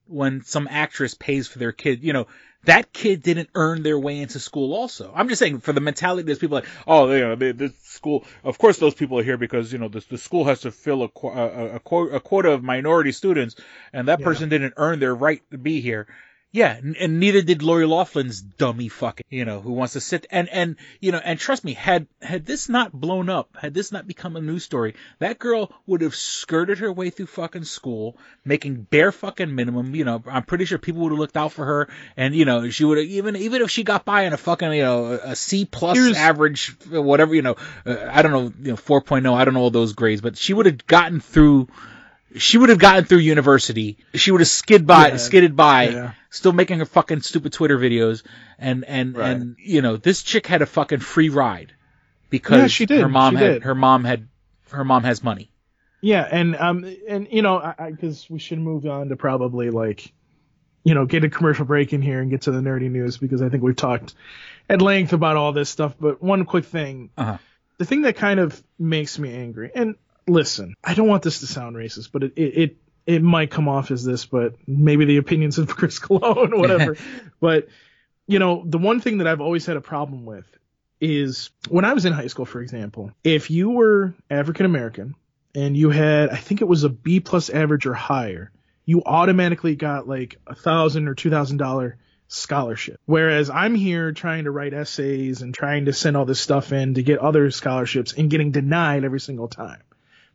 when some actress pays for their kid. You know, that kid didn't earn their way into school also. I'm just saying for the mentality, there's people like, oh, you know, this school, of course those people are here because, you know, the, the school has to fill a, a, a, a quota of minority students and that person didn't earn their right to be here. Yeah, and neither did Lori Loughlin's dummy fucking, you know, who wants to sit and and you know, and trust me, had had this not blown up, had this not become a news story, that girl would have skirted her way through fucking school, making bare fucking minimum. You know, I'm pretty sure people would have looked out for her, and you know, she would have even even if she got by in a fucking you know a C plus Here's- average, whatever you know, uh, I don't know, you know, 4.0, I don't know all those grades, but she would have gotten through she would have gotten through university. She would have skid by, Yeah. skidded by, Yeah. Still making her fucking stupid Twitter videos, and and Right. and you know this chick had a fucking free ride because Yeah, she did. her mom She had did. her mom had her mom has money. Yeah, and um, and you know, I because we should move on to probably like, you know, get a commercial break in here and get to the nerdy news because I think we've talked at length about all this stuff. But one quick thing, Uh-huh. the thing that kind of makes me angry, and listen, I don't want this to sound racist, but it it it, it might come off as this, but maybe the opinions of Chris Cologne, whatever. but you know, the one thing that I've always had a problem with is when I was in high school, for example, if you were African American and you had, I think it was a B plus average or higher, you automatically got like a thousand or two thousand dollar scholarship. Whereas I'm here trying to write essays and trying to send all this stuff in to get other scholarships and getting denied every single time.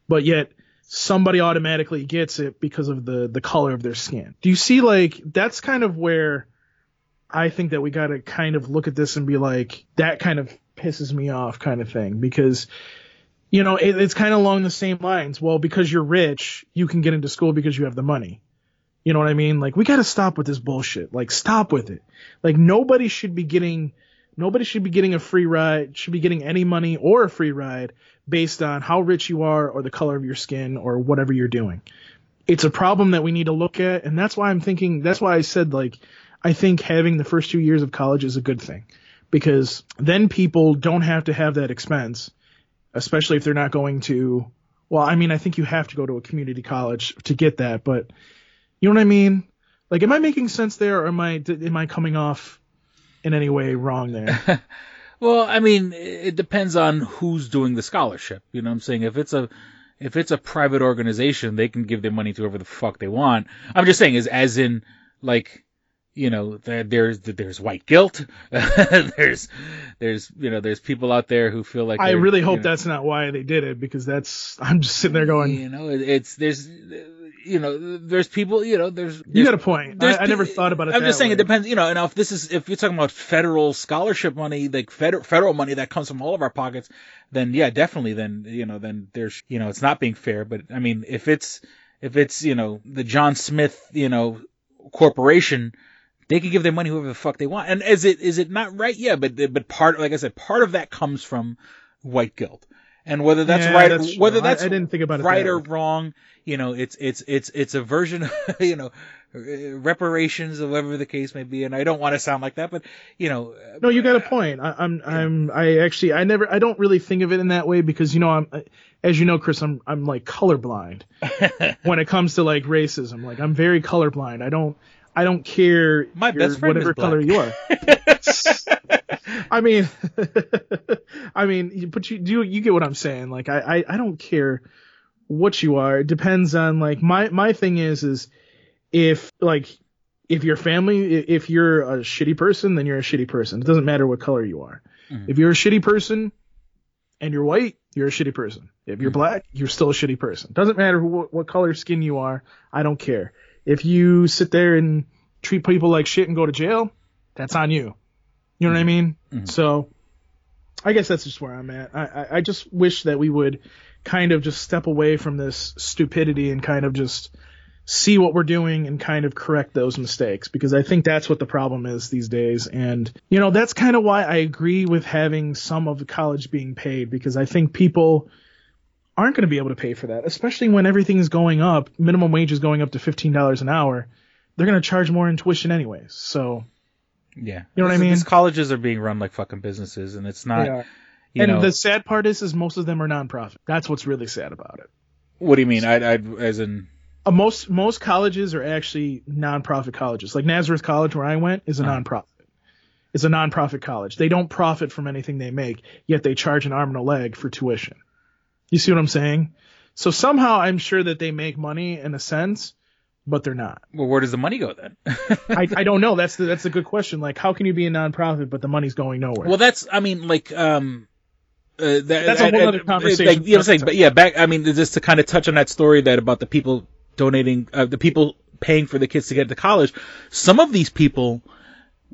But yet somebody automatically gets it because of the the color of their skin. Do you see like that's kind of where I think that we got to kind of look at this and be like that kind of pisses me off kind of thing because you know it, it's kind of along the same lines. Well, because you're rich, you can get into school because you have the money. You know what I mean? Like we got to stop with this bullshit. Like stop with it. Like nobody should be getting nobody should be getting a free ride, should be getting any money or a free ride based on how rich you are or the color of your skin or whatever you're doing. It's a problem that we need to look at and that's why I'm thinking that's why I said like I think having the first 2 years of college is a good thing because then people don't have to have that expense especially if they're not going to. Well, I mean, I think you have to go to a community college to get that, but you know what I mean? Like, am I making sense there, or am I am I coming off in any way wrong there? Well, I mean, it depends on who's doing the scholarship. You know what I'm saying? If it's a if it's a private organization, they can give their money to whoever the fuck they want. I'm just saying, as as in like you know, there's there's white guilt. there's there's you know there's people out there who feel like I really hope you know, that's not why they did it because that's I'm just sitting there going, you know, it's there's you know there's people you know there's, there's you got a point. I, I, never thought about it. I'm just saying way. it depends. You know, and if this is if you're talking about federal scholarship money, like federal federal money that comes from all of our pockets, then yeah, definitely. Then you know, then there's you know it's not being fair. But I mean, if it's if it's you know the John Smith you know corporation they can give their money whoever the fuck they want. And is it is it not right? Yeah, but but part like I said, part of that comes from white guilt. And whether that's Yeah, right, that's whether true. I- that's I didn't think about right or wrong, you know, it's it's it's it's a version, you know, uh, reparations or whatever the case may be. And I don't want to sound like that, but you know, uh, No, you got a uh, point. I, I'm, I'm, I actually, I never, I don't really think of it in that way because you know, I'm, uh, as you know, Chris, I'm, I'm like colorblind when it comes to like racism. Like I'm very colorblind. I don't, I don't care. My best friend whatever color you are. I mean, I mean, but you do, you get what I'm saying. Like I, I, I don't care what you are. It depends on like my, my thing is, is if like if your family, if you're a shitty person, then you're a shitty person. It doesn't matter what color you are. Mm-hmm. If you're a shitty person and you're white, you're a shitty person. If you're mm-hmm. black, you're still a shitty person. Doesn't matter what, what color skin you are. I don't care. If you sit there and treat people like shit and go to jail, that's on you. You know what I mm-hmm. mean? Mm-hmm. So I guess that's just where I'm at. I, I, I just wish that we would kind of just step away from this stupidity and kind of just see what we're doing and kind of correct those mistakes because I think that's what the problem is these days. And, you know, that's kind of why I agree with having some of the college being paid because I think people aren't going to be able to pay for that, especially when everything is going up. Minimum wage is going up to $15 an hour. They're going to charge more in tuition anyways. So, yeah, You know what I mean? These colleges are being run like fucking businesses, and it's not. You and know, the sad part is, is most of them are nonprofit. That's what's really sad about it. what do you mean? I, I, as in, Uh, most most colleges are actually nonprofit colleges. Like Nazareth College, where I went, is a Uh-huh. nonprofit. It's a nonprofit college. They don't profit from anything they make, yet they charge an arm and a leg for tuition. You see what I'm saying? So somehow I'm sure that they make money in a sense, but they're not. well, where does the money go then? I, I don't know. That's the, that's a good question. Like, how can you be a nonprofit but the money's going nowhere? Well, that's I mean, like um. Uh, that, That's a whole other conversation Like, you know what I'm saying? But yeah, back. I mean, just to kind of touch on that story that about the people donating, uh, the people paying for the kids to get to college. Some of these people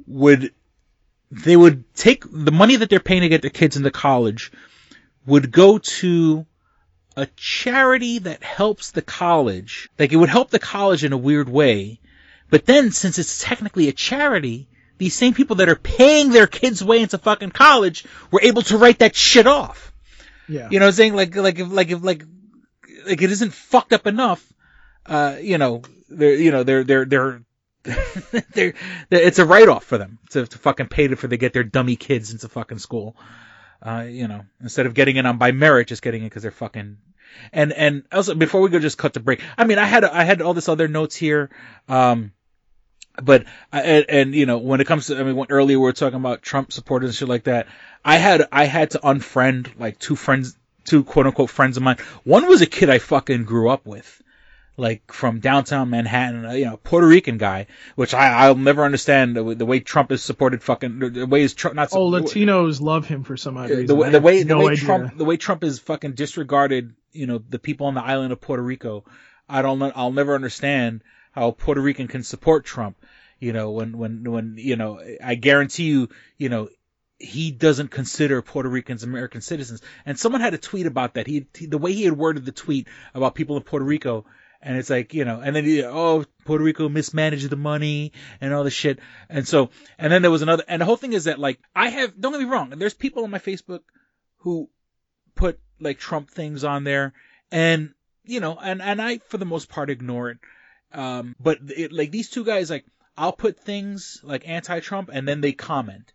would, they would take the money that they're paying to get their kids into college, would go to a charity that helps the college. Like it would help the college in a weird way. But then, since it's technically a charity, these same people that are paying their kids' way into fucking college were able to write that shit off. yeah. You know what I'm saying? Like, like, if, like, if, like, like it isn't fucked up enough. Uh, you know, they're, you know, they're, they're, they're, they're, they're it's a write off for them to, to fucking pay to, for they get their dummy kids into fucking school. Uh, you know, instead of getting it on by merit, just getting it because they're fucking. And and also before we go, just cut the break. I mean, I had I had all this other notes here. Um, but I- and, and you know when it comes to I mean when earlier we were talking about Trump supporters and shit like that I had I had to unfriend like two friends two quote unquote friends of mine one was a kid I fucking grew up with like from downtown Manhattan uh, you know Puerto Rican guy which I I'll never understand the, the way Trump is supported fucking the- way is Trump not Oh, the- Latinos love him for some odd reason. the, way- the way the no way. Trump the way Trump is fucking disregarded, you know, the people on the island of Puerto Rico. I don't. I'll never understand how Puerto Rican can support Trump. You know, when when when you know, I guarantee you, you know, he doesn't consider Puerto Ricans American citizens. And someone had a tweet about that. He, he the way he had worded the tweet about people in Puerto Rico. And it's like, you know, and then, he, oh, Puerto Rico mismanaged the money and all this shit. And so, and then there was another, and the whole thing is that like, I have, don't get me wrong, there's people on my Facebook who put like Trump things on there and, you know, and, and I, for the most part, ignore it. Um, but it, like these two guys, like, I'll put things like anti-Trump and then they comment.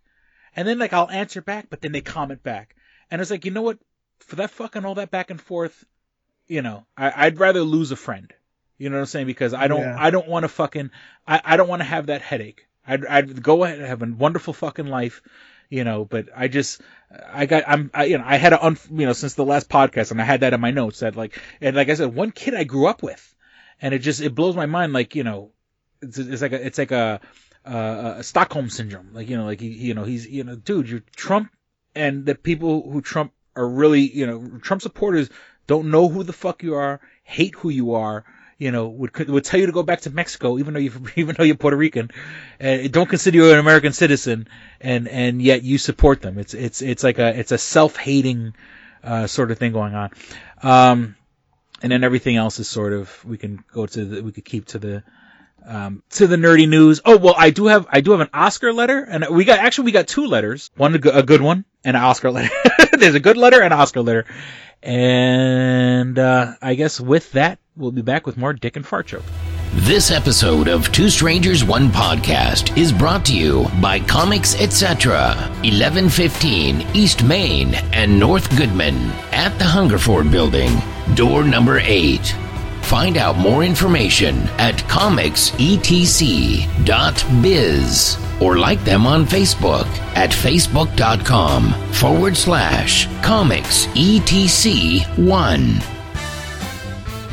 And then like I'll answer back, but then they comment back. And it's like, you know what? for that fucking all that back and forth, you know, I, I'd rather lose a friend. You know what I'm saying? Because I don't, Yeah. I don't want to fucking, I, I don't want to have that headache. I'd, I'd go ahead and have a wonderful fucking life, you know. But I just, I got, I'm, I, you know, I had a, un, you know, since the last podcast, and I had that in my notes that like, and like I said, one kid I grew up with, and it just, it blows my mind. Like, you know, it's, it's like a, it's like a, uh, a Stockholm syndrome. Like, you know, like he, you know, he's, you know, dude, you're Trump, and the people who Trump are really, you know, Trump supporters don't know who the fuck you are, hate who you are, you know, would would tell you to go back to Mexico, even though you even though you're Puerto Rican, and don't consider you an American citizen, and and yet you support them. It's it's it's like a it's a self hating uh, sort of thing going on, um, and then everything else is sort of we can go to the we could keep to the um, to the nerdy news. Oh well, I do have I do have an Oscar letter, and we got actually we got two letters, one a good one and an Oscar letter. There's a good letter and an Oscar letter, and uh, I guess with that we'll be back with more Dick and Fart joke. This episode of Two Strangers One Podcast is brought to you by Comics Etc. 1115 East Main and North Goodman at the Hungerford Building, door number 8. Find out more information at comicsetc.biz or like them on Facebook at facebook.com forward slash comicsetc1.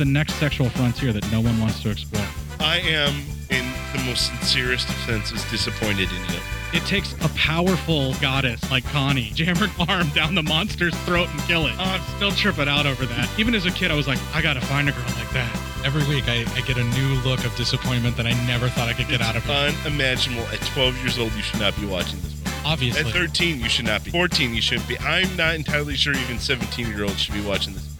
It's the next sexual frontier that no one wants to explore. I am, in the most sincerest of senses, disappointed in you. It takes a powerful goddess like Connie, jam her arm down the monster's throat and kill it. Oh, I'm still tripping out over that. Even as a kid, I was like, I gotta find a girl like that. Every week, I, I get a new look of disappointment that I never thought I could get out of her. Unimaginable. At 12 years old, you should not be watching this movie. Obviously. At 13, you should not be. 14, you shouldn't be. I'm not entirely sure even 17 year olds should be watching this.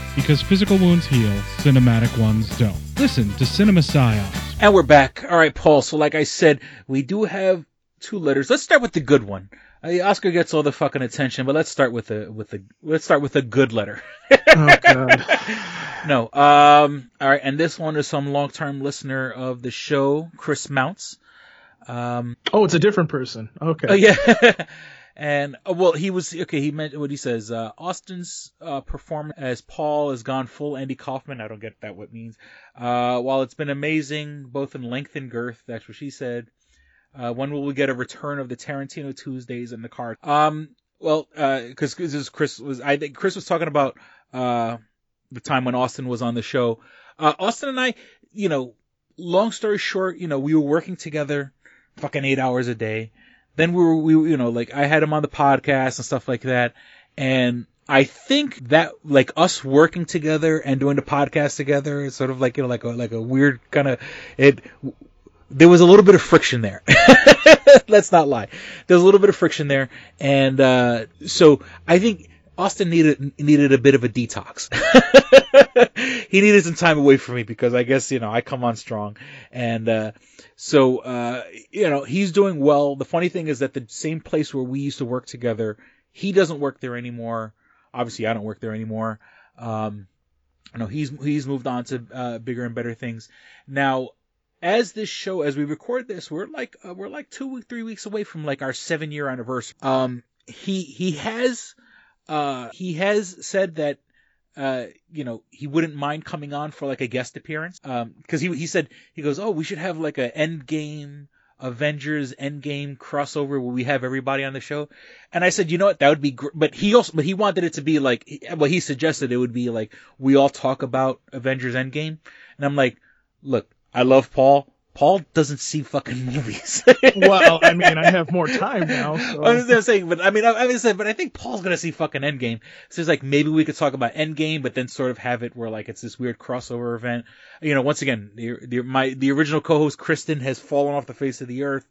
Because physical wounds heal, cinematic ones don't. Listen to Cinema Psyops. And we're back. All right, Paul. So like I said, we do have two letters. Let's start with the good one. Uh, Oscar gets all the fucking attention, but let's start with the with the let's start with a good letter. Oh god. no. Um. All right, and this one is some long-term listener of the show, Chris Mounts. Um. Oh, it's a different person. Okay. Oh yeah. and uh, well, he was okay. He meant what he says. Uh, Austin's uh, performance as Paul has gone full Andy Kaufman. I don't get that what means. Uh, while it's been amazing, both in length and girth, that's what she said. Uh, when will we get a return of the Tarantino Tuesdays in the card? Um, well, because this is Chris was I think Chris was talking about uh the time when Austin was on the show. Uh, Austin and I, you know, long story short, you know, we were working together, fucking eight hours a day. Then we were, we, you know, like I had him on the podcast and stuff like that. And I think that like us working together and doing the podcast together is sort of like, you know, like a, like a weird kind of, it, there was a little bit of friction there. Let's not lie. There was a little bit of friction there. And, uh, so I think Austin needed, needed a bit of a detox. he needed some time away from me because I guess, you know, I come on strong. And, uh, so, uh, you know, he's doing well. The funny thing is that the same place where we used to work together, he doesn't work there anymore. Obviously, I don't work there anymore. Um, you know, he's, he's moved on to, uh, bigger and better things. Now, as this show, as we record this, we're like, uh, we're like two, three weeks away from like our seven year anniversary. Um, he, he has, uh, he has said that, uh, you know, he wouldn't mind coming on for like a guest appearance. Um, cause he, he said, he goes, oh, we should have like a end game Avengers Endgame crossover where we have everybody on the show. And I said, you know what, that would be great. But he also, but he wanted it to be like, well, he suggested it would be like, we all talk about Avengers Endgame. And I'm like, look, I love Paul, Paul doesn't see fucking movies. well, I mean, I have more time now. So. I was gonna say, but I mean, I, I was saying, but I think Paul's gonna see fucking Endgame. So it's like maybe we could talk about Endgame, but then sort of have it where like it's this weird crossover event. You know, once again, the, the my the original co-host Kristen has fallen off the face of the earth.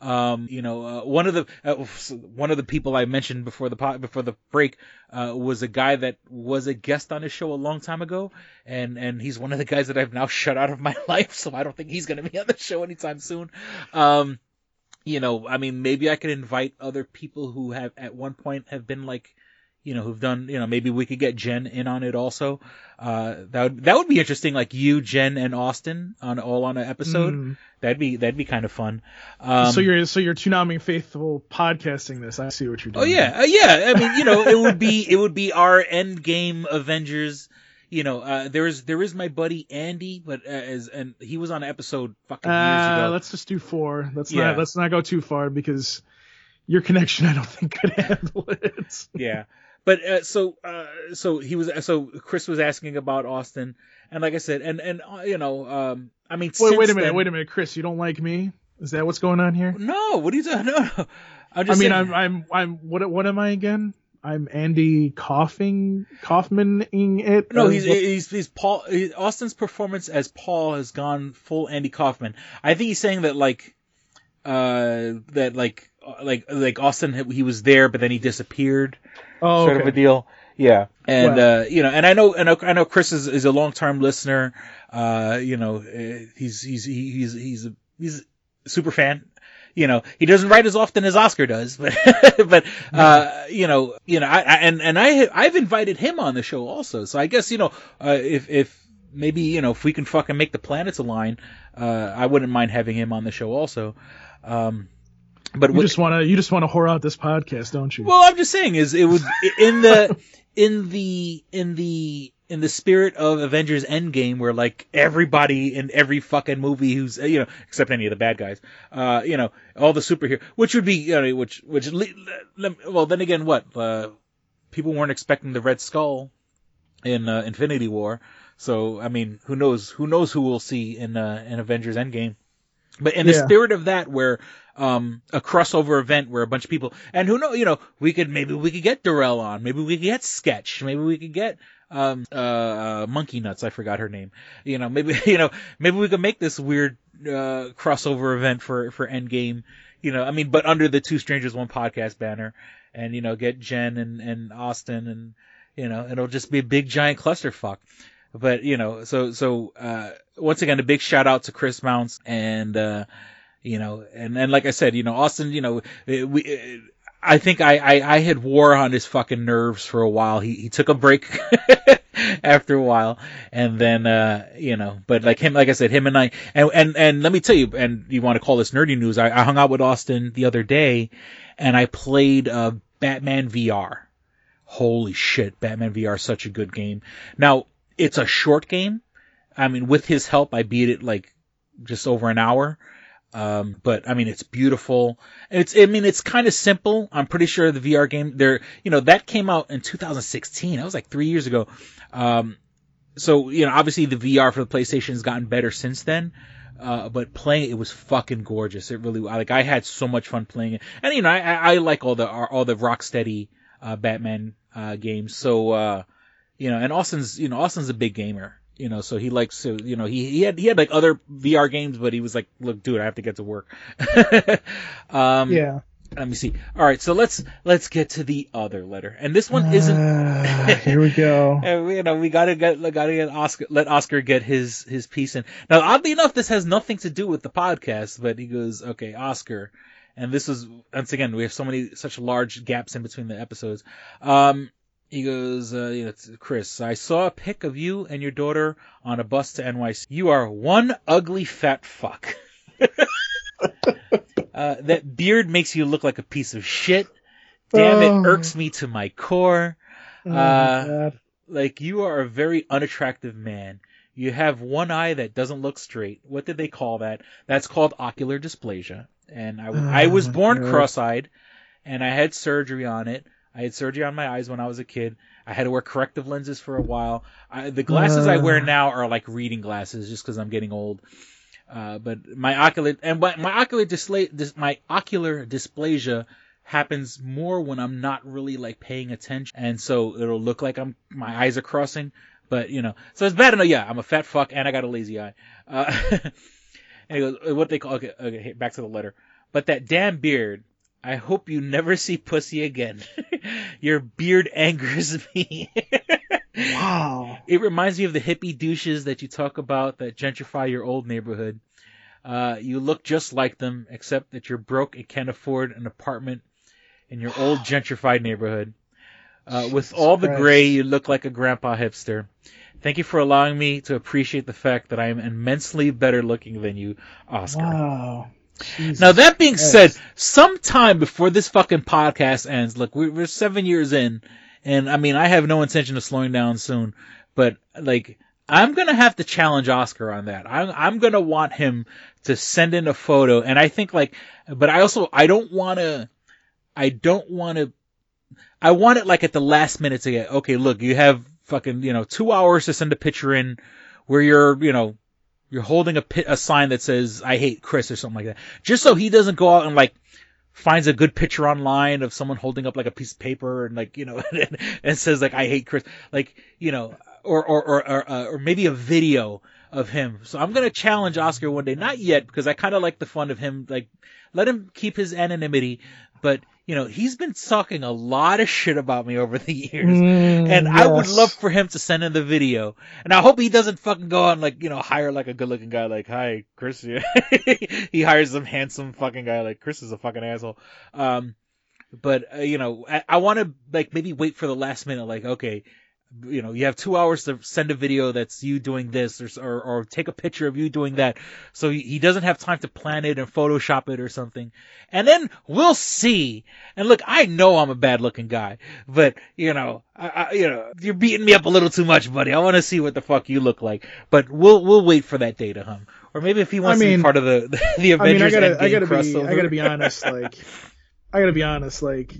Um, you know, uh, one of the uh, one of the people I mentioned before the pot, before the break uh, was a guy that was a guest on his show a long time ago, and and he's one of the guys that I've now shut out of my life, so I don't think he's going to be on the show anytime soon. Um, you know, I mean, maybe I could invite other people who have at one point have been like you know, who've done, you know, maybe we could get Jen in on it also. Uh, that would, that would be interesting, like you, Jen, and Austin on all on an episode. Mm. That'd be, that'd be kind of fun. Um, so you're, so you're Toonami faithful podcasting this. I see what you're doing. Oh yeah, uh, yeah. I mean, you know, it would be, it would be our end game Avengers. You know, uh, there is, there is my buddy Andy, but uh, as, and he was on an episode fucking years Uh, ago. let's just do four. Let's Yeah. not, let's not go too far because your connection, I don't think could handle it. yeah. But uh, so uh, so he was so Chris was asking about Austin, and like I said, and and uh, you know, um, I mean, Wait, wait a minute, then- wait a minute, Chris. You don't like me? Is that what's going on here? No, what are you talking? No, no. I'm I mean, saying- I'm, I'm, I'm. What, what am I again? I'm Andy coughing, Kaufmaning it. No, he's he's he's Paul. he- Austin's performance as Paul has gone full Andy Kaufman. I think he's saying that like, uh, that like uh, like like Austin he was there, but then he disappeared. Oh, sort of a deal. Yeah, and Well- uh, you know, and I know, and I know, Chris is, is a long term listener. Uh, you know, uh, he's he's he's he's a, he's a super fan. You know, he doesn't write as often as Oscar does, but but uh, you know, you know, I, I and and I I've invited him on the show also. So I guess you know, uh, if if maybe you know if we can fucking make the planets align, uh, I wouldn't mind having him on the show also. Um, but you what- just want to, you just want to whore out this podcast, don't you? well, I'm just saying is it would in the in the in the in the spirit of Avengers Endgame, where like everybody in every fucking movie who's you know except any of the bad guys, uh, you know all the superhero, which would be you know which which well then again what uh, people weren't expecting the Red Skull in uh, Infinity War, so I mean who knows who knows who we'll see in uh, in Avengers Endgame. But in the Yeah. spirit of that, where um a crossover event where a bunch of people and who know, you know, we could maybe we could get Darrell on, maybe we could get Sketch, maybe we could get um uh, uh Monkey Nuts, I forgot her name. You know, maybe you know, maybe we could make this weird uh crossover event for for Endgame. You know, I mean, but under the Two Strangers One Podcast banner, and you know, get Jen and and Austin, and you know, it'll just be a big giant clusterfuck but you know, so so uh, once again, a big shout out to Chris Mounts and uh, you know, and and like I said, you know, Austin, you know, eh, we. eh, I think I, I, I had war on his fucking nerves for a while. He he took a break after a while, and then uh you know, but like him, like I said, him and I, and and and let me tell you, and you want to call this nerdy news? I, I hung out with Austin the other day, and I played uh Batman VR. Holy shit, Batman VR is such a good game. Now, it's a short game. I mean, with his help, I beat it like just over an hour. Um, but I mean, it's beautiful. It's, I mean, it's kind of simple. I'm pretty sure the VR game there, you know, that came out in 2016. That was like three years ago. Um, so, you know, obviously the VR for the PlayStation has gotten better since then. Uh, but playing it, was fucking gorgeous. It really, like, I had so much fun playing it. And, you know, I, I I like all the, all the Rocksteady, uh, Batman, uh, games. So, uh, you know, and Austin's, you know, Austin's a big gamer, you know, so he likes to, you know, he, he had, he had like other VR games, but he was like, look, dude, I have to get to work. um, Yeah. Let me see. All right. So let's, let's get to the other letter. And this one isn't, Ah, here we go. and we, you know, we gotta get, gotta get Oscar, let Oscar get his, his piece in. Now, oddly enough, this has nothing to do with the podcast, but he goes, okay, Oscar. And this is, once again, we have so many, such large gaps in between the episodes. Um, he goes, uh, you know, Chris, I saw a pic of you and your daughter on a bus to NYC. You are one ugly fat fuck. uh, that beard makes you look like a piece of shit. Damn, Oh. it irks me to my core. Oh, Uh, like you are a very unattractive man. You have one eye that doesn't look straight. What did they call that? That's called ocular dysplasia. And I, I Oh, was born God. cross-eyed, and I had surgery on it. I had surgery on my eyes when I was a kid. I had to wear corrective lenses for a while. I, the glasses I wear Uh. now are like reading glasses, just because I'm getting old. Uh, but my ocular and my, my ocular display, dis, my ocular dysplasia happens more when I'm not really like paying attention, and so it'll look like I'm my eyes are crossing. But you know, so it's bad enough. Yeah, I'm a fat fuck and I got a lazy eye. Uh, and he goes, what they call okay, okay, back to the letter. But that damn beard. I hope you never see pussy again. Your beard angers me. wow. It reminds me of the hippie douches that you talk about that gentrify your old neighborhood. Uh, you look just like them, except that you're broke and can't afford an apartment in your old gentrified neighborhood. Uh, with all the gray, you look like a grandpa hipster. Thank you for allowing me to appreciate the fact that I am immensely better looking than you, Oscar. Wow. Jesus Now that being said, sometime before this fucking podcast ends, look, we- we're seven years in, and I mean, I have no intention of slowing down soon, but like, I'm gonna have to challenge Oscar on that. I'm, I'm gonna want him to send in a photo, and I think like, but I also, I don't wanna, I don't wanna, I want it like at the last minute to get, okay, look, you have fucking, you know, two hours to send a picture in where you're, you know, you're holding a pi- a sign that says "I hate Chris" or something like that, just so he doesn't go out and like finds a good picture online of someone holding up like a piece of paper and like you know and, and says like "I hate Chris," like you know, or or or or, uh, or maybe a video of him. So I'm gonna challenge Oscar one day, not yet because I kind of like the fun of him. Like let him keep his anonymity, but you know he's been talking a lot of shit about me over the years, Mm, and I would love for him to send in the video. And I hope he doesn't fucking go on like, you know, hire like a good looking guy like, hi, Chris. he hires some handsome fucking guy like Chris is a fucking asshole. Um, but, uh, you know, I, I want to like maybe wait for the last minute, like, okay, you know, you have two hours to send a video that's you doing this or, or, or take a picture of you doing that. So he, he doesn't have time to plan it and Photoshop it or something. And then we'll see. And look, I know I'm a bad looking guy, but you know, I, I, you know, you're beating me up a little too much, buddy. I want to see what the fuck you look like. But we'll, we'll wait for that day to hum. Or maybe if he wants to mean- be part of the, the I mean, I Avengers gotta, I gotta be, crossover. I gotta be honest. Like, I gotta be honest. Like,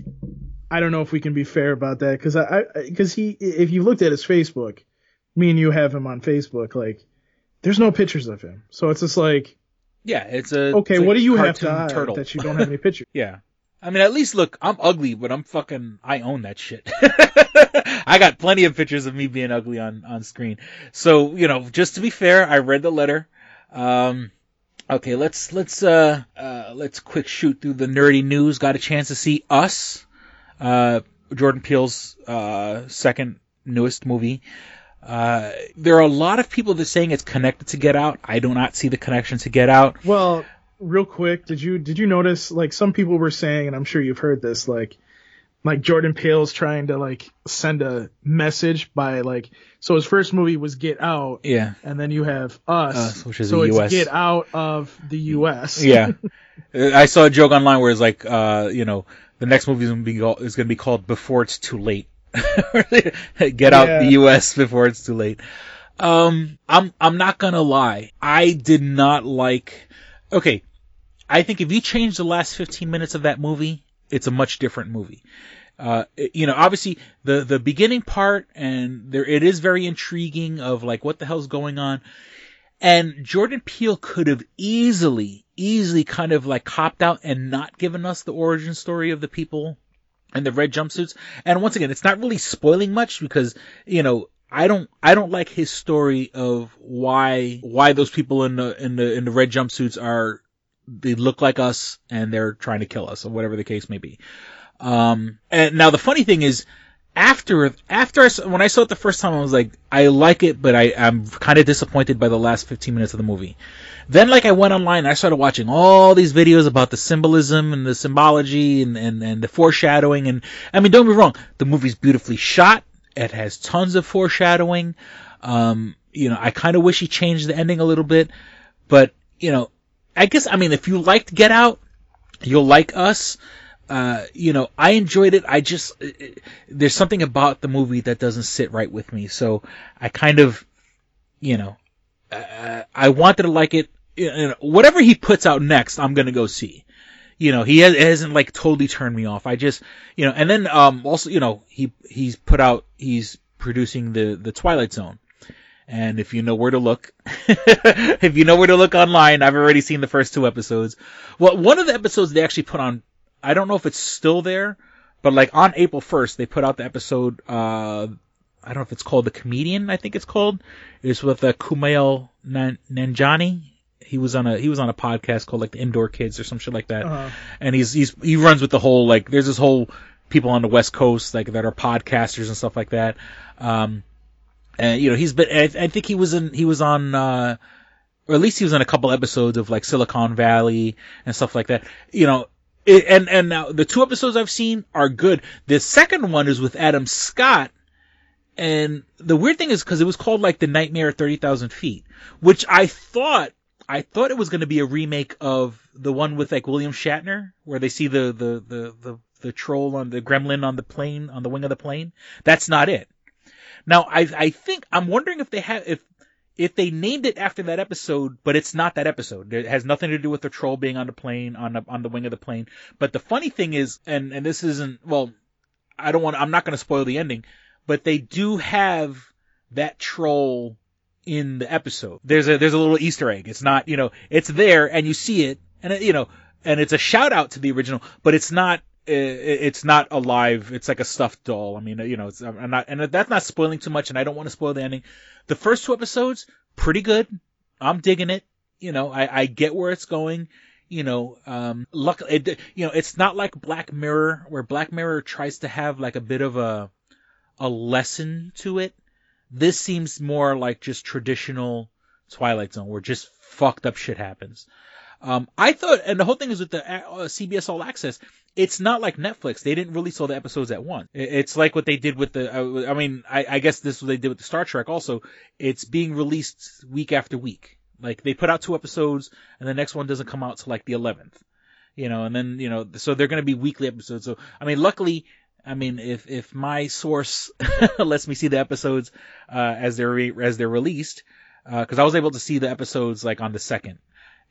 I don't know if we can be fair about that because I, because he, if you looked at his Facebook, me and you have him on Facebook. Like, there's no pictures of him, so it's just like, yeah, it's a okay, it's what do you have to turtle. that you don't have any pictures? Yeah. I mean, at least look, I'm ugly, but I'm fucking, I own that shit. I got plenty of pictures of me being ugly on, on screen. So, you know, just to be fair, I read the letter. Um, okay, let's, let's, uh, uh, let's quick shoot through the nerdy news. Got a chance to see Us, uh, Jordan Peele's, uh, second newest movie. Uh, there are a lot of people that are saying it's connected to Get Out. I do not see the connection to Get Out. Well, real quick, did you did you notice like some people were saying, and I'm sure you've heard this, like like Jordan Peele's trying to like send a message by like so his first movie was Get Out, Yeah. and then you have Us, Us, which is so the it's US. Get Out of the U.S. Yeah. I saw a joke online where it's like, uh, you know, the next movie is going to be called, is going to be called Before It's Too Late. Get out Yeah. the U.S. before it's too late. Um, I'm I'm not gonna lie. I did not like. Okay, I think if you change the last 15 minutes of that movie, it's a much different movie. Uh, you know, obviously the the beginning part and there it is very intriguing of like what the hell's going on. And Jordan Peele could have easily, easily kind of like copped out and not given us the origin story of the people in the red jumpsuits. And once again, it's not really spoiling much because, you know, I don't, I don't like his story of why, why those people in the, in the, in the red jumpsuits are, they look like us and they're trying to kill us or whatever the case may be. Um, and now the funny thing is, after after I saw, when I saw it the first time, I was like, I like it, but I I'm kind of disappointed by the last 15 minutes of the movie. Then like I went online and I started watching all these videos about the symbolism and the symbology and, and, and the foreshadowing and I mean don't be wrong, the movie's beautifully shot. It has tons of foreshadowing. Um, you know, I kind of wish he changed the ending a little bit, but you know, I guess I mean if you liked Get Out, you'll like Us. Uh, you know, I enjoyed it. I just it, it- there's something about the movie that doesn't sit right with me. So I kind of, you know, uh, I wanted to like it. You know, whatever he puts out next, I'm gonna go see. You know, he has, hasn't like totally turned me off. I just, you know, and then um also, you know, he he's put out he's producing the the Twilight Zone, And if you know where to look, if you know where to look online, I've already seen the first two episodes. Well, one of the episodes they actually put on, I don't know if it's still there, but like on April 1st, they put out the episode, uh, I don't know if it's called The Comedian, I think it's called. It's with uh, Kumail Nan- Nanjiani. He was on a he was on a podcast called like the Indoor Kids or some shit like that. Uh-huh. And he's he's he runs with the whole like there's this whole people on the West Coast like that are podcasters and stuff like that. Um, and you know he's been I, I think he was in he was on uh, or at least he was in a couple episodes of like Silicon Valley and stuff like that. You know, it, and and now the two episodes I've seen are good. The second one is with Adam Scott, and the weird thing is because it was called like the Nightmare at Thirty Thousand Feet, which I thought I thought it was going to be a remake of the one with like William Shatner, where they see the the the the, the troll on the gremlin on the plane on the wing of the plane. That's not it. Now I I think I'm wondering if they have if if they named it after that episode, but it's not that episode. It has nothing to do with the troll being on the plane on the on the wing of the plane. But the funny thing is, and and this isn't well, I don't want I'm not going to spoil the ending, but they do have that troll in the episode. There's a there's a little Easter egg. It's not you know it's there and you see it and you know and it's a shout out to the original, but it's not it's not alive. It's like a stuffed doll. I mean, you know, it's, I'm not, and that's not spoiling too much, and I don't want to spoil the ending. The first two episodes, pretty good. I'm digging it. You know, I, I get where it's going. You know, um, luck, it, you know, it's not like Black Mirror, where Black Mirror tries to have like a bit of a, a lesson to it. This seems more like just traditional Twilight Zone, where just fucked up shit happens. Um, I thought, and the whole thing is with the uh, CBS All Access, it's not like Netflix. They didn't release all the episodes at once. It's like what they did with the, uh, I mean, I, I guess this is what they did with the Star Trek also. It's being released week after week. Like they put out two episodes and the next one doesn't come out till like the 11th. You know, and then, you know, so they're going to be weekly episodes. So, I mean, luckily, I mean, if, if my source lets me see the episodes, uh, as they're, re- as they're released, uh, cause I was able to see the episodes like on the second.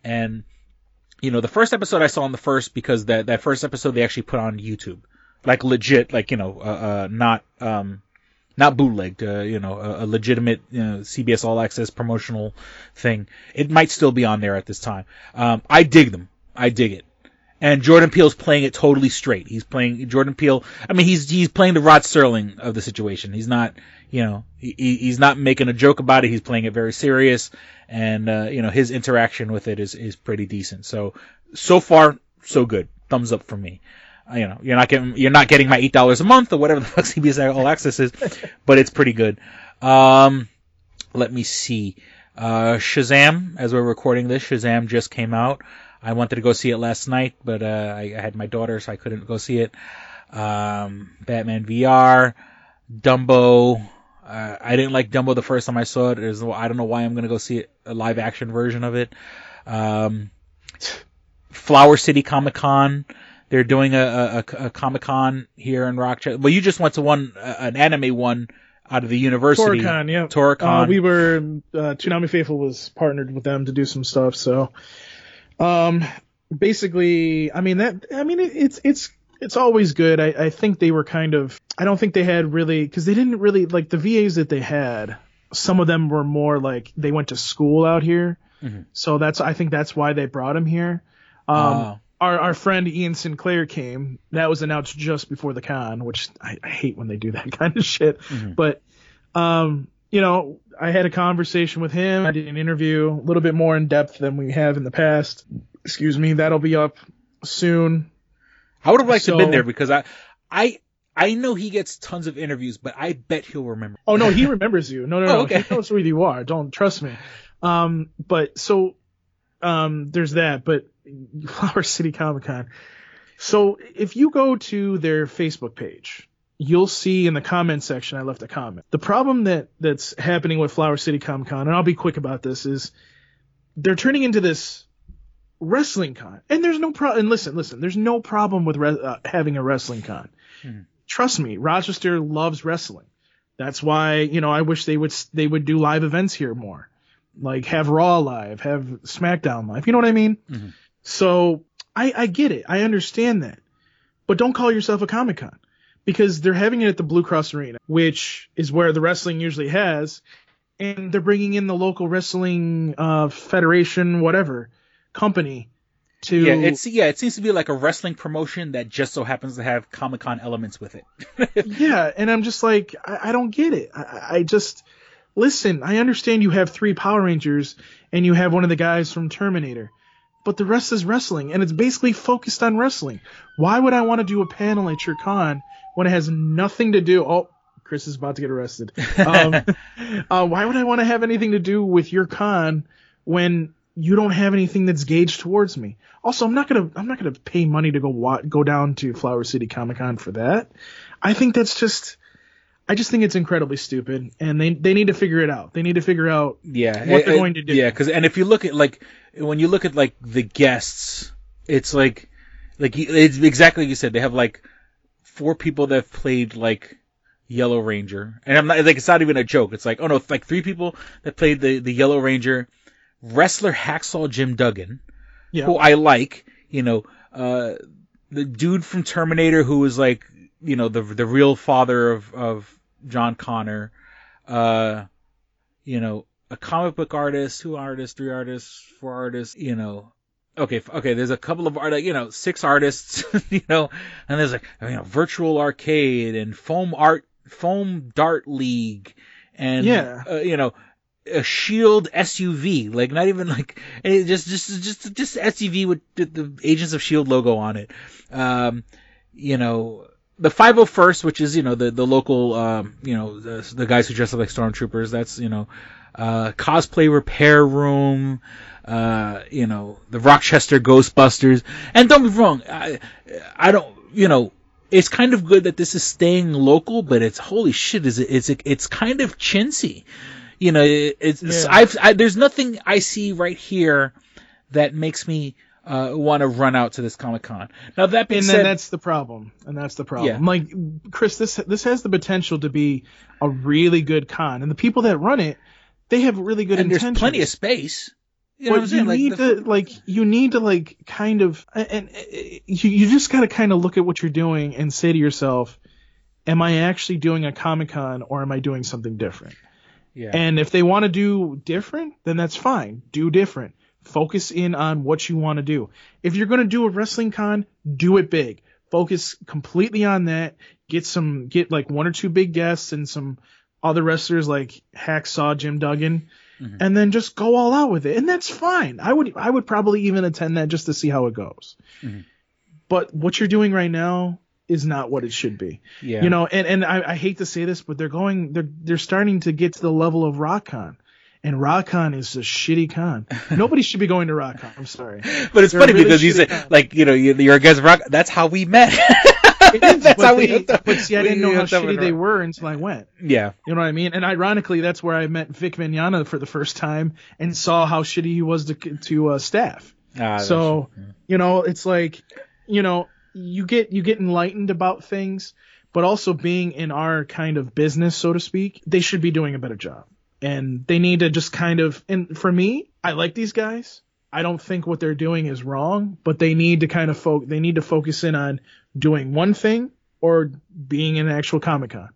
And, you know, the first episode I saw on the first because that that first episode they actually put on YouTube, like legit, like you know, uh, uh not um, not bootlegged, uh, you know, a, a legitimate you know, CBS All Access promotional thing. It might still be on there at this time. Um, I dig them. I dig it. And Jordan Peele's playing it totally straight. He's playing Jordan Peele. I mean, he's he's playing the Rod Serling of the situation. He's not, you know, he, he's not making a joke about it. He's playing it very serious, and uh, you know, his interaction with it is is pretty decent. So so far, so good. Thumbs up from me. Uh, you know, you're not getting you're not getting my eight dollars a month or whatever the fuck CBS All Access is, but it's pretty good. Um, let me see. Uh, Shazam, as we're recording this, Shazam just came out. I wanted to go see it last night, but uh, I, I, had my daughter, so I couldn't go see it. Um, Batman VR, Dumbo. Uh, I didn't like Dumbo the first time I saw it. There's, I don't know why I'm gonna go see a live action version of it. Um, Flower City Comic Con. They're doing a, a, a Comic Con here in Rochester. Well, you just went to one, uh, an anime one out of the university. Toricon, yeah. Toricon. Uh, we were, uh, Toonami Faithful was partnered with them to do some stuff, so. Um, basically, I mean that. I mean it, it's it's it's always good. I, I think they were kind of. I don't think they had really because they didn't really like the VAs that they had. Some of them were more like they went to school out here, mm-hmm. so that's I think that's why they brought him here. Um, Oh. our our friend Ian Sinclair came. That was announced just before the con, which I, I hate when they do that kind of shit. Mhm. But um, you know, I had a conversation with him. I did an interview a little bit more in depth than we have in the past. Excuse me, that'll be up soon. I would have liked to have been there because I, I, I know he gets tons of interviews, but I bet he'll remember. Oh no, he remembers you. No, no, no. Oh, okay. He knows who you are. Don't trust me. Um, but so, um, there's that. But Flower City Comic Con. So if you go to their Facebook page, you'll see in the comment section I left a comment. The problem that that's happening with Flower City Comic Con, and I'll be quick about this, is they're turning into this wrestling con, and there's no problem. And listen, listen, there's no problem with re- uh, having a wrestling con. Trust me, Rochester loves wrestling. That's why you know I wish they would they would do live events here more, like have Raw live, have SmackDown live. You know what I mean? Mm-hmm. So I, I get it. I understand that. But don't call yourself a Comic Con because they're having it at the Blue Cross Arena, which is where the wrestling usually has. and they're bringing in the local wrestling uh, federation, whatever company to Yeah, it's yeah, it seems to be like a wrestling promotion that just so happens to have Comic Con elements with it. yeah, and I'm just like, I, I don't get it. I, I just listen. I understand you have three Power Rangers and you have one of the guys from Terminator, but the rest is wrestling, and it's basically focused on wrestling. Why would I want to do a panel at your con when it has nothing to do? Oh, Chris is about to get arrested. Um, uh, why would I want to have anything to do with your con when you don't have anything that's gauged towards me? Also, I'm not gonna I'm not gonna pay money to go wa- go down to Flower City Comic Con for that. I think that's just I just think it's incredibly stupid, and they they need to figure it out. They need to figure out yeah, what it- they're it- going to do. Yeah, because and if you look at like when you look at like the guests, it's like like it's exactly like you said. They have like four people that have played like Yellow Ranger, and I'm not like it's not even a joke. It's like oh no, it's like three people that played the the Yellow Ranger, wrestler Hacksaw Jim Duggan, Yeah. who I like. You know, uh, the dude from Terminator who was like you know the the real father of of John Connor. Uh, you know, a comic book artist, two artists, three artists, four artists, you know. Okay, okay, there's a couple of art, you know, six artists, you know, and there's like, you know, virtual arcade and foam art, foam dart league and, Yeah. uh, you know, a shield SUV, like not even like, just, just, just, just SUV with the, Agents of Shield logo on it. Um, you know, the 501st, which is, you know, the, the local, um, you know, the, the guys who dress up like stormtroopers, that's, you know, uh, cosplay repair room, uh, you know, the Rochester Ghostbusters. And don't be wrong, I, I don't, you know, it's kind of good that this is staying local, but it's holy shit, is it, it's, it's kind of chintzy. You know, it's, Yeah. I've, I, there's nothing I see right here that makes me, uh, want to run out to this Comic Con. Now that being and said, then that's the problem, and that's the problem. Yeah. Like Chris, this this has the potential to be a really good con, and the people that run it, they have really good and there's intentions. plenty of space. You know but what I'm saying? you Like, need the- to like you need to like kind of and, and uh, you you just got to kind of look at what you're doing and say to yourself, am I actually doing a Comic Con or am I doing something different? Yeah. And if they want to do different, then that's fine. Do different. Focus in on what you want to do. If you're going to do a wrestling con, do it big. Focus completely on that. Get some, get like one or two big guests and some other wrestlers like Hacksaw Jim Duggan, mm-hmm. and then just go all out with it. And that's fine. I would, I would probably even attend that just to see how it goes. Mm-hmm. But what you're doing right now is not what it should be. Yeah. You know, and, and I, I hate to say this, but they're going, they're, they're starting to get to the level of RockCon. And RockCon is a shitty con. Nobody should be going to RockCon. I'm sorry. But it's They're funny really because you said, like, you know, you- you're against rock. That's how we met. that's but, how we they- hooked up. but see, I didn't know how shitty they were until I went. Yeah. You know what I mean? And ironically, that's where I met Vic Mignogna for the first time and saw how shitty he was to to uh, staff. Ah, that's so, you know, it's like, you know, you get you get enlightened about things, but also being in our kind of business, so to speak, they should be doing a better job. And they need to just kind of and for me, I like these guys. I don't think what they're doing is wrong, but they need to kind of fo- they need to focus in on doing one thing or being an actual Comic Con.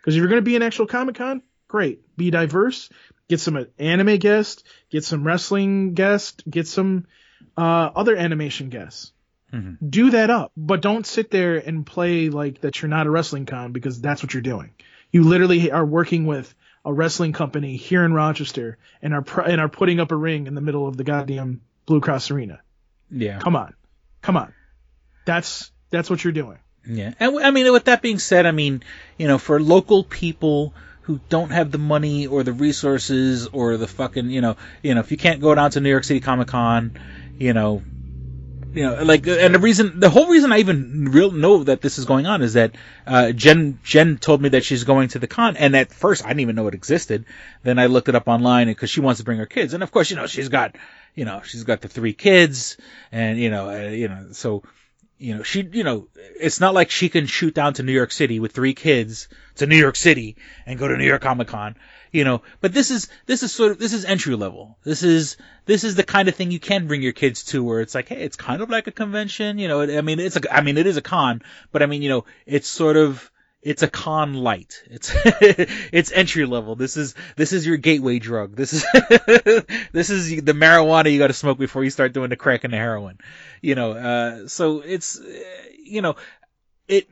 Because if you're going to be an actual Comic Con, great. Be diverse. Get some anime guests. Get some wrestling guests. Get some uh, other animation guests. Mm-hmm. Do that up, but don't sit there and play like that you're not a wrestling con because that's what you're doing. You literally are working with a wrestling company here in Rochester and are pr- and are putting up a ring in the middle of the goddamn Blue Cross Arena. Yeah. Come on, come on. That's that's what you're doing. Yeah, and I mean, with that being said, I mean, you know, for local people who don't have the money or the resources or the fucking, you know, you know, if you can't go down to New York City Comic Con, you know, you know, like, and the reason, the whole reason I even real know that this is going on is that uh, Jen Jen told me that she's going to the con, and at first I didn't even know it existed. Then I looked it up online because she wants to bring her kids, and of course, you know, she's got, you know, she's got the three kids, and you know, uh, you know, so you know, she, you know, it's not like she can shoot down to New York City with three kids to New York City and go to New York Comic Con, you know, but this is, this is sort of, this is entry level. This is, this is the kind of thing you can bring your kids to where it's like, hey, it's kind of like a convention, you know, I mean, it's a, I mean, it is a con, but I mean, you know, it's sort of, it's a con light. It's it's entry level. This is this is your gateway drug. This is this is the marijuana you got to smoke before you start doing the crack and the heroin. You know, uh, so it's uh, you know it.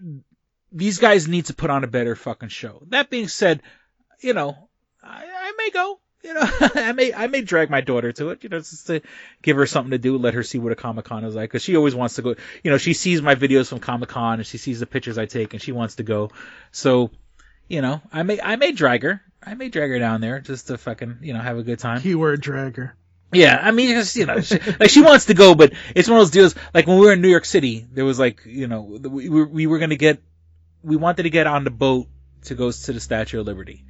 These guys need to put on a better fucking show. That being said, you know, I, I may go. You know, I may I may drag my daughter to it. You know, just to give her something to do, let her see what a Comic Con is like, because she always wants to go. You know, she sees my videos from Comic Con and she sees the pictures I take, and she wants to go. So, you know, I may I may drag her. I may drag her down there just to fucking you know have a good time. Keyword dragger. Yeah, I mean, just, you know, she, like she wants to go, but it's one of those deals. Like when we were in New York City, there was like, you know, we we were gonna get, we wanted to get on the boat to go to the Statue of Liberty.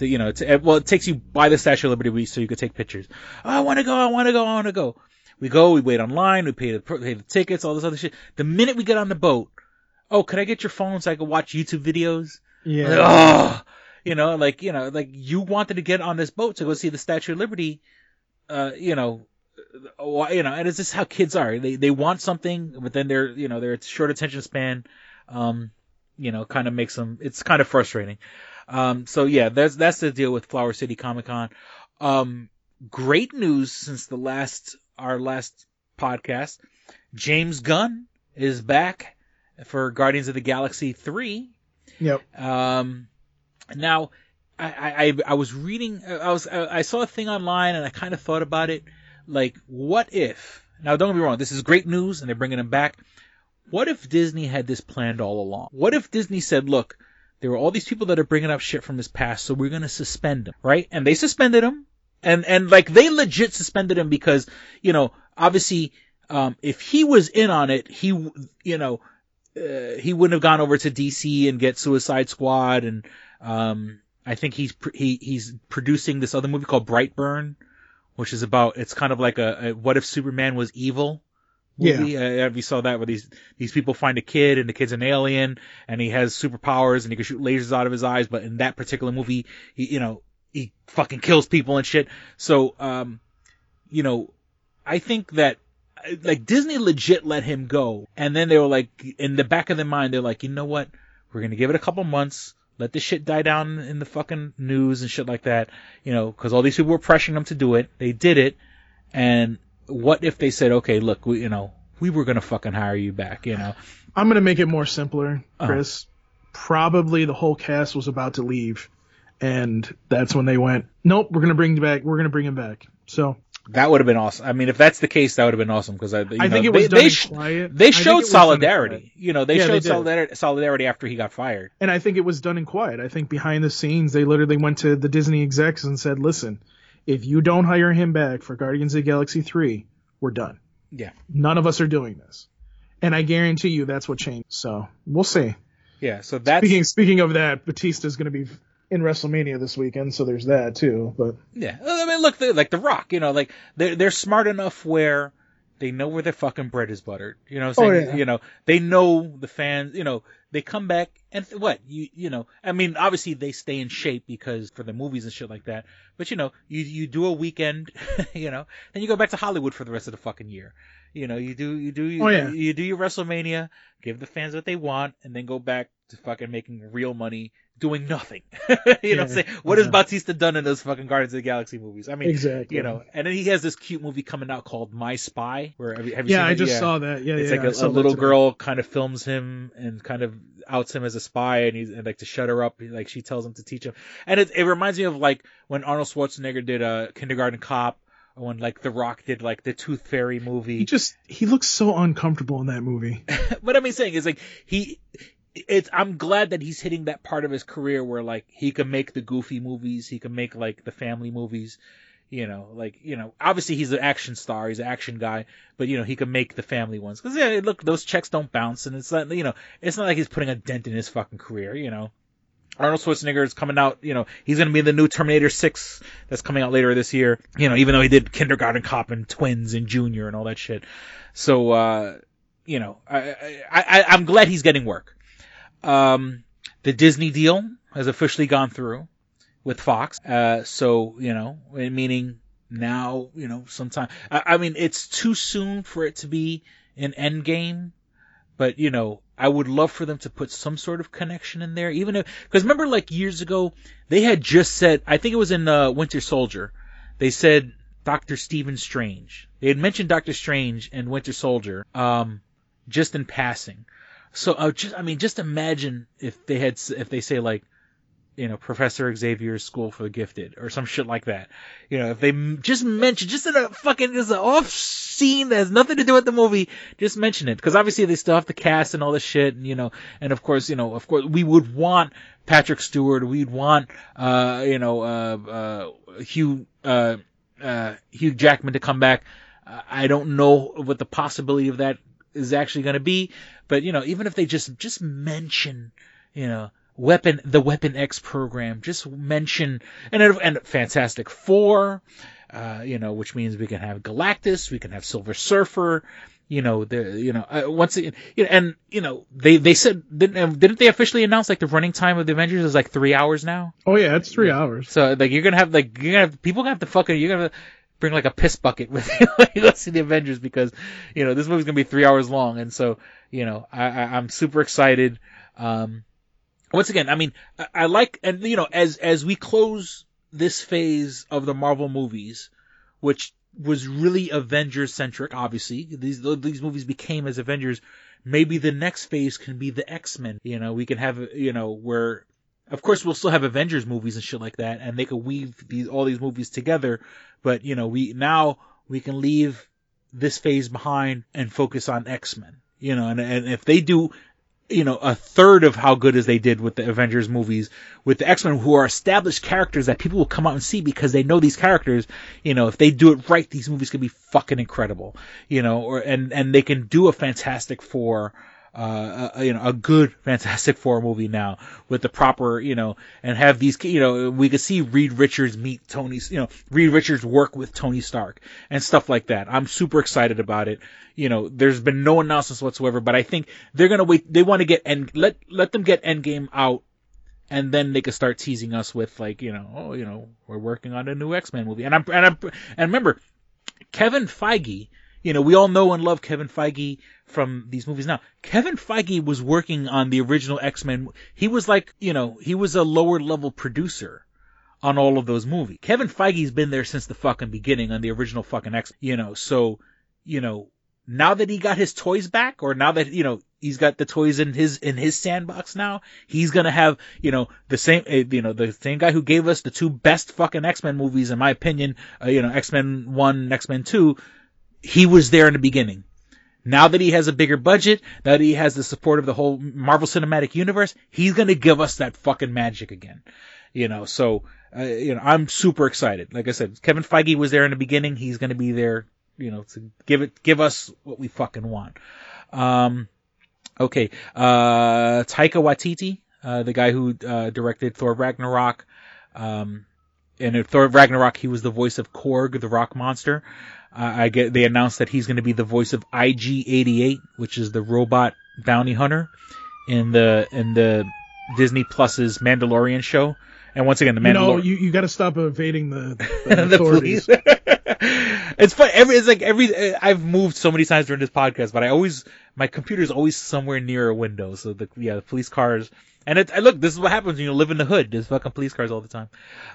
To, you know, to, well, it takes you by the Statue of Liberty so you could take pictures. Oh, I want to go, I want to go, I want to go. We go, we wait online, we pay the, pay the tickets, all this other shit. The minute we get on the boat, oh, could I get your phone so I can watch YouTube videos? Yeah. Like, oh, you know, like, you know, like you wanted to get on this boat to go see the Statue of Liberty, uh, you know, you know, and it's just how kids are. They, they want something, but then they're, you know, they're short attention span, um, you know, kind of makes them, it's kind of frustrating. Um, so yeah, that's, that's the deal with Flower City Comic Con. Um, great news since the last, our last podcast. James Gunn is back for Guardians of the Galaxy 3. Yep. Um, now, I, I, I was reading, I was, I saw a thing online and I kind of thought about it. Like, what if, now don't get me wrong, this is great news and they're bringing him back. What if Disney had this planned all along? What if Disney said, look, there were all these people that are bringing up shit from his past, so we're going to suspend him, right? And they suspended him. And, and like, they legit suspended him because, you know, obviously, um, if he was in on it, he, you know, uh, he wouldn't have gone over to DC and get Suicide Squad and, um, I think he's he he's producing this other movie called Brightburn, which is about it's kind of like a, a what if Superman was evil movie. Yeah. Uh, you saw that where these these people find a kid and the kid's an alien and he has superpowers and he can shoot lasers out of his eyes, but in that particular movie, he you know he fucking kills people and shit. So um, you know, I think that like Disney legit let him go, and then they were like in the back of their mind they're like, you know what, we're gonna give it a couple months let this shit die down in the fucking news and shit like that, you know, because all these people were pressuring them to do it. They did it, and what if they said, okay, look, we, you know, we were gonna fucking hire you back, you know? I'm gonna make it more simpler, Uh-huh. Chris. Probably the whole cast was about to leave, and that's when they went, nope, we're gonna bring back. We're gonna bring him back. So That would have been awesome. I mean, if that's the case, that would have been awesome because I, you I know, think it they, was done they, in sh- quiet. They showed was done in solidarity. You know, they Yeah, showed solidarity, solidarity after he got fired. And I think it was done in quiet. I think behind the scenes, they literally went to the Disney execs and said, listen, if you don't hire him back for Guardians of the Galaxy 3, we're done. Yeah. None of us are doing this. And I guarantee you that's what changed. So we'll see. Yeah. So that's Speaking, speaking of that, Batista is going to be in WrestleMania this weekend, so there's that too. But Yeah, I mean, look, like The Rock, you know, like they're they're smart enough where they know where their fucking bread is buttered. You know, what I'm Oh, saying, yeah. you know, they know the fans. You know, they come back and what you you know, I mean, obviously they stay in shape because for the movies and shit like that. But you know, you you do a weekend, you know, then you go back to Hollywood for the rest of the fucking year. You know, you do you do you, Oh, yeah. you do your WrestleMania, give the fans what they want, and then go back to fucking making real money doing nothing. you know what Yeah, I'm saying? What has yeah. Batista done in those fucking Guardians of the Galaxy movies? I mean, Exactly. you know, and then he has this cute movie coming out called My Spy, where have you, have you Yeah, I it? just saw that. Yeah, it's yeah, like a, a little girl kind of films him and kind of outs him as a spy, and he's and like to shut her up, like she tells him to teach him, and it it reminds me of like when Arnold Schwarzenegger did a Kindergarten Cop, or when like The Rock did like the Tooth Fairy movie. he just he looks so uncomfortable in that movie. what I'm saying is like he it's I'm glad that he's hitting that part of his career where like he can make the goofy movies, he can make like the family movies, you know, like you know, obviously he's an action star, he's an action guy, but you know he can make the family ones because yeah, look, those checks don't bounce, and it's not you know, it's not like he's putting a dent in his fucking career, you know. Arnold Schwarzenegger is coming out, you know, he's going to be in the new Terminator 6 that's coming out later this year, you know, even though he did Kindergarten Cop and Twins and Junior and all that shit. So, uh, you know, I, I, I, I'm glad he's getting work. Um, the Disney deal has officially gone through with Fox. Uh, so, you know, meaning now, you know, sometime, I, I mean, it's too soon for it to be an end game, but you know, I would love for them to put some sort of connection in there, even if because remember like years ago they had just said I think it was in uh, Winter Soldier, they said Doctor Stephen Strange. They had mentioned Doctor Strange and Winter Soldier, um, just in passing. So uh, just I mean just imagine if they had if they say like you know, Professor Xavier's School for the Gifted or some shit like that. You know, if they just mention, just in a fucking, just an off scene that has nothing to do with the movie, just mention it. Cause obviously they still have to cast and all this shit and, you know, and of course, you know, of course we would want Patrick Stewart, we'd want, uh, you know, uh, uh, Hugh, uh, uh, Hugh Jackman to come back. I don't know what the possibility of that is actually going to be, but you know, even if they just, just mention, you know, weapon the weapon X program. Just mention and and Fantastic Four, uh, you know, which means we can have Galactus, we can have Silver Surfer. You know, the you know uh, once again, you know, and you know they they said didn't didn't they officially announce like the running time of the Avengers is like three hours now? Oh yeah, it's three hours. So like you're gonna have like you're gonna have people gonna have to fucking you're gonna bring like a piss bucket with you when you see the Avengers because you know this movie's gonna be three hours long and so you know I, I I'm super excited. Um, once again, I mean, I, I like, and you know, as as we close this phase of the Marvel movies, which was really Avengers centric, obviously these these movies became as Avengers. Maybe the next phase can be the X Men. You know, we can have, you know, where, of course, we'll still have Avengers movies and shit like that, and they could weave these all these movies together. But you know, we now we can leave this phase behind and focus on X Men. You know, and and if they do you know, a third of how good as they did with the Avengers movies, with the X-Men who are established characters that people will come out and see because they know these characters, you know, if they do it right, these movies could be fucking incredible, you know, or, and, and they can do a Fantastic Four, uh, a, you know, a good Fantastic Four movie now with the proper, you know, and have these, you know, we could see Reed Richards meet Tony, you know, Reed Richards work with Tony Stark and stuff like that. I'm super excited about it. You know, there's been no announcements whatsoever, but I think they're gonna wait. They want to get and let let them get Endgame out and then they could start teasing us with like, you know, oh, you know, we're working on a new X-Men movie. And I'm, and I'm, and remember, Kevin Feige, you know, we all know and love Kevin Feige from these movies now. Kevin Feige was working on the original X-Men. He was like, you know, he was a lower level producer on all of those movies. Kevin Feige's been there since the fucking beginning on the original fucking X, you know, so, you know, now that he got his toys back, or now that, you know, he's got the toys in his, in his sandbox now, he's gonna have, you know, the same, uh, you know, the same guy who gave us the two best fucking X-Men movies, in my opinion, uh, you know, X-Men 1, X-Men 2, he was there in the beginning. Now that he has a bigger budget, now that he has the support of the whole Marvel Cinematic Universe, he's gonna give us that fucking magic again. You know, so, uh, you know, I'm super excited. Like I said, Kevin Feige was there in the beginning, he's gonna be there you know, to give it, give us what we fucking want. Um, okay, uh, Taika Waititi, uh, the guy who, uh, directed Thor Ragnarok, um, and in Thor Ragnarok, he was the voice of Korg, the rock monster. Uh, I get, they announced that he's going to be the voice of IG-88, which is the robot bounty hunter in the, in the Disney Plus's Mandalorian show. And once again, the Mandalorian. Know, you, you got to stop evading the, the, the authorities. it's fun. Every it's like every I've moved so many times during this podcast, but I always my computer is always somewhere near a window. So the yeah, the police cars. And it, look, this is what happens when you live in the hood. There's fucking police cars all the time.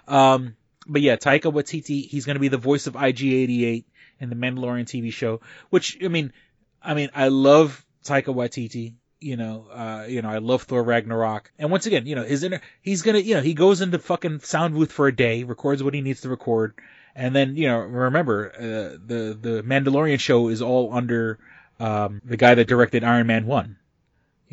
Um, but yeah, Taika Waititi, he's going to be the voice of IG-88 in the Mandalorian TV show. Which I mean, I mean, I love Taika Waititi you know, uh, you know, I love Thor Ragnarok. And once again, you know, his inner, he's gonna, you know, he goes into fucking sound booth for a day, records what he needs to record, and then, you know, remember, uh, the, the Mandalorian show is all under, um, the guy that directed Iron Man 1.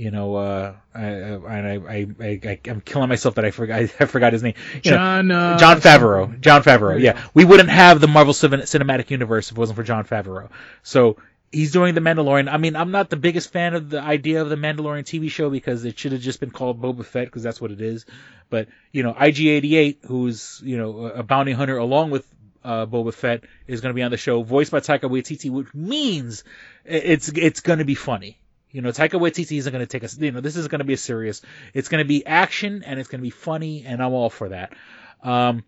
You know, uh, I, I, I, I, I'm killing myself that I forgot, I forgot his name. You John, know, uh, Jon Favreau. Jon Favreau, yeah. We wouldn't have the Marvel Cinematic Universe if it wasn't for Jon Favreau. So, he's doing the Mandalorian. I mean, I'm not the biggest fan of the idea of the Mandalorian TV show because it should have just been called Boba Fett because that's what it is. But you know, IG88, who's you know a bounty hunter along with uh, Boba Fett, is going to be on the show, voiced by Taika Waititi, which means it's it's going to be funny. You know, Taika Waititi isn't going to take us. You know, this is going to be a serious. It's going to be action and it's going to be funny, and I'm all for that. Um,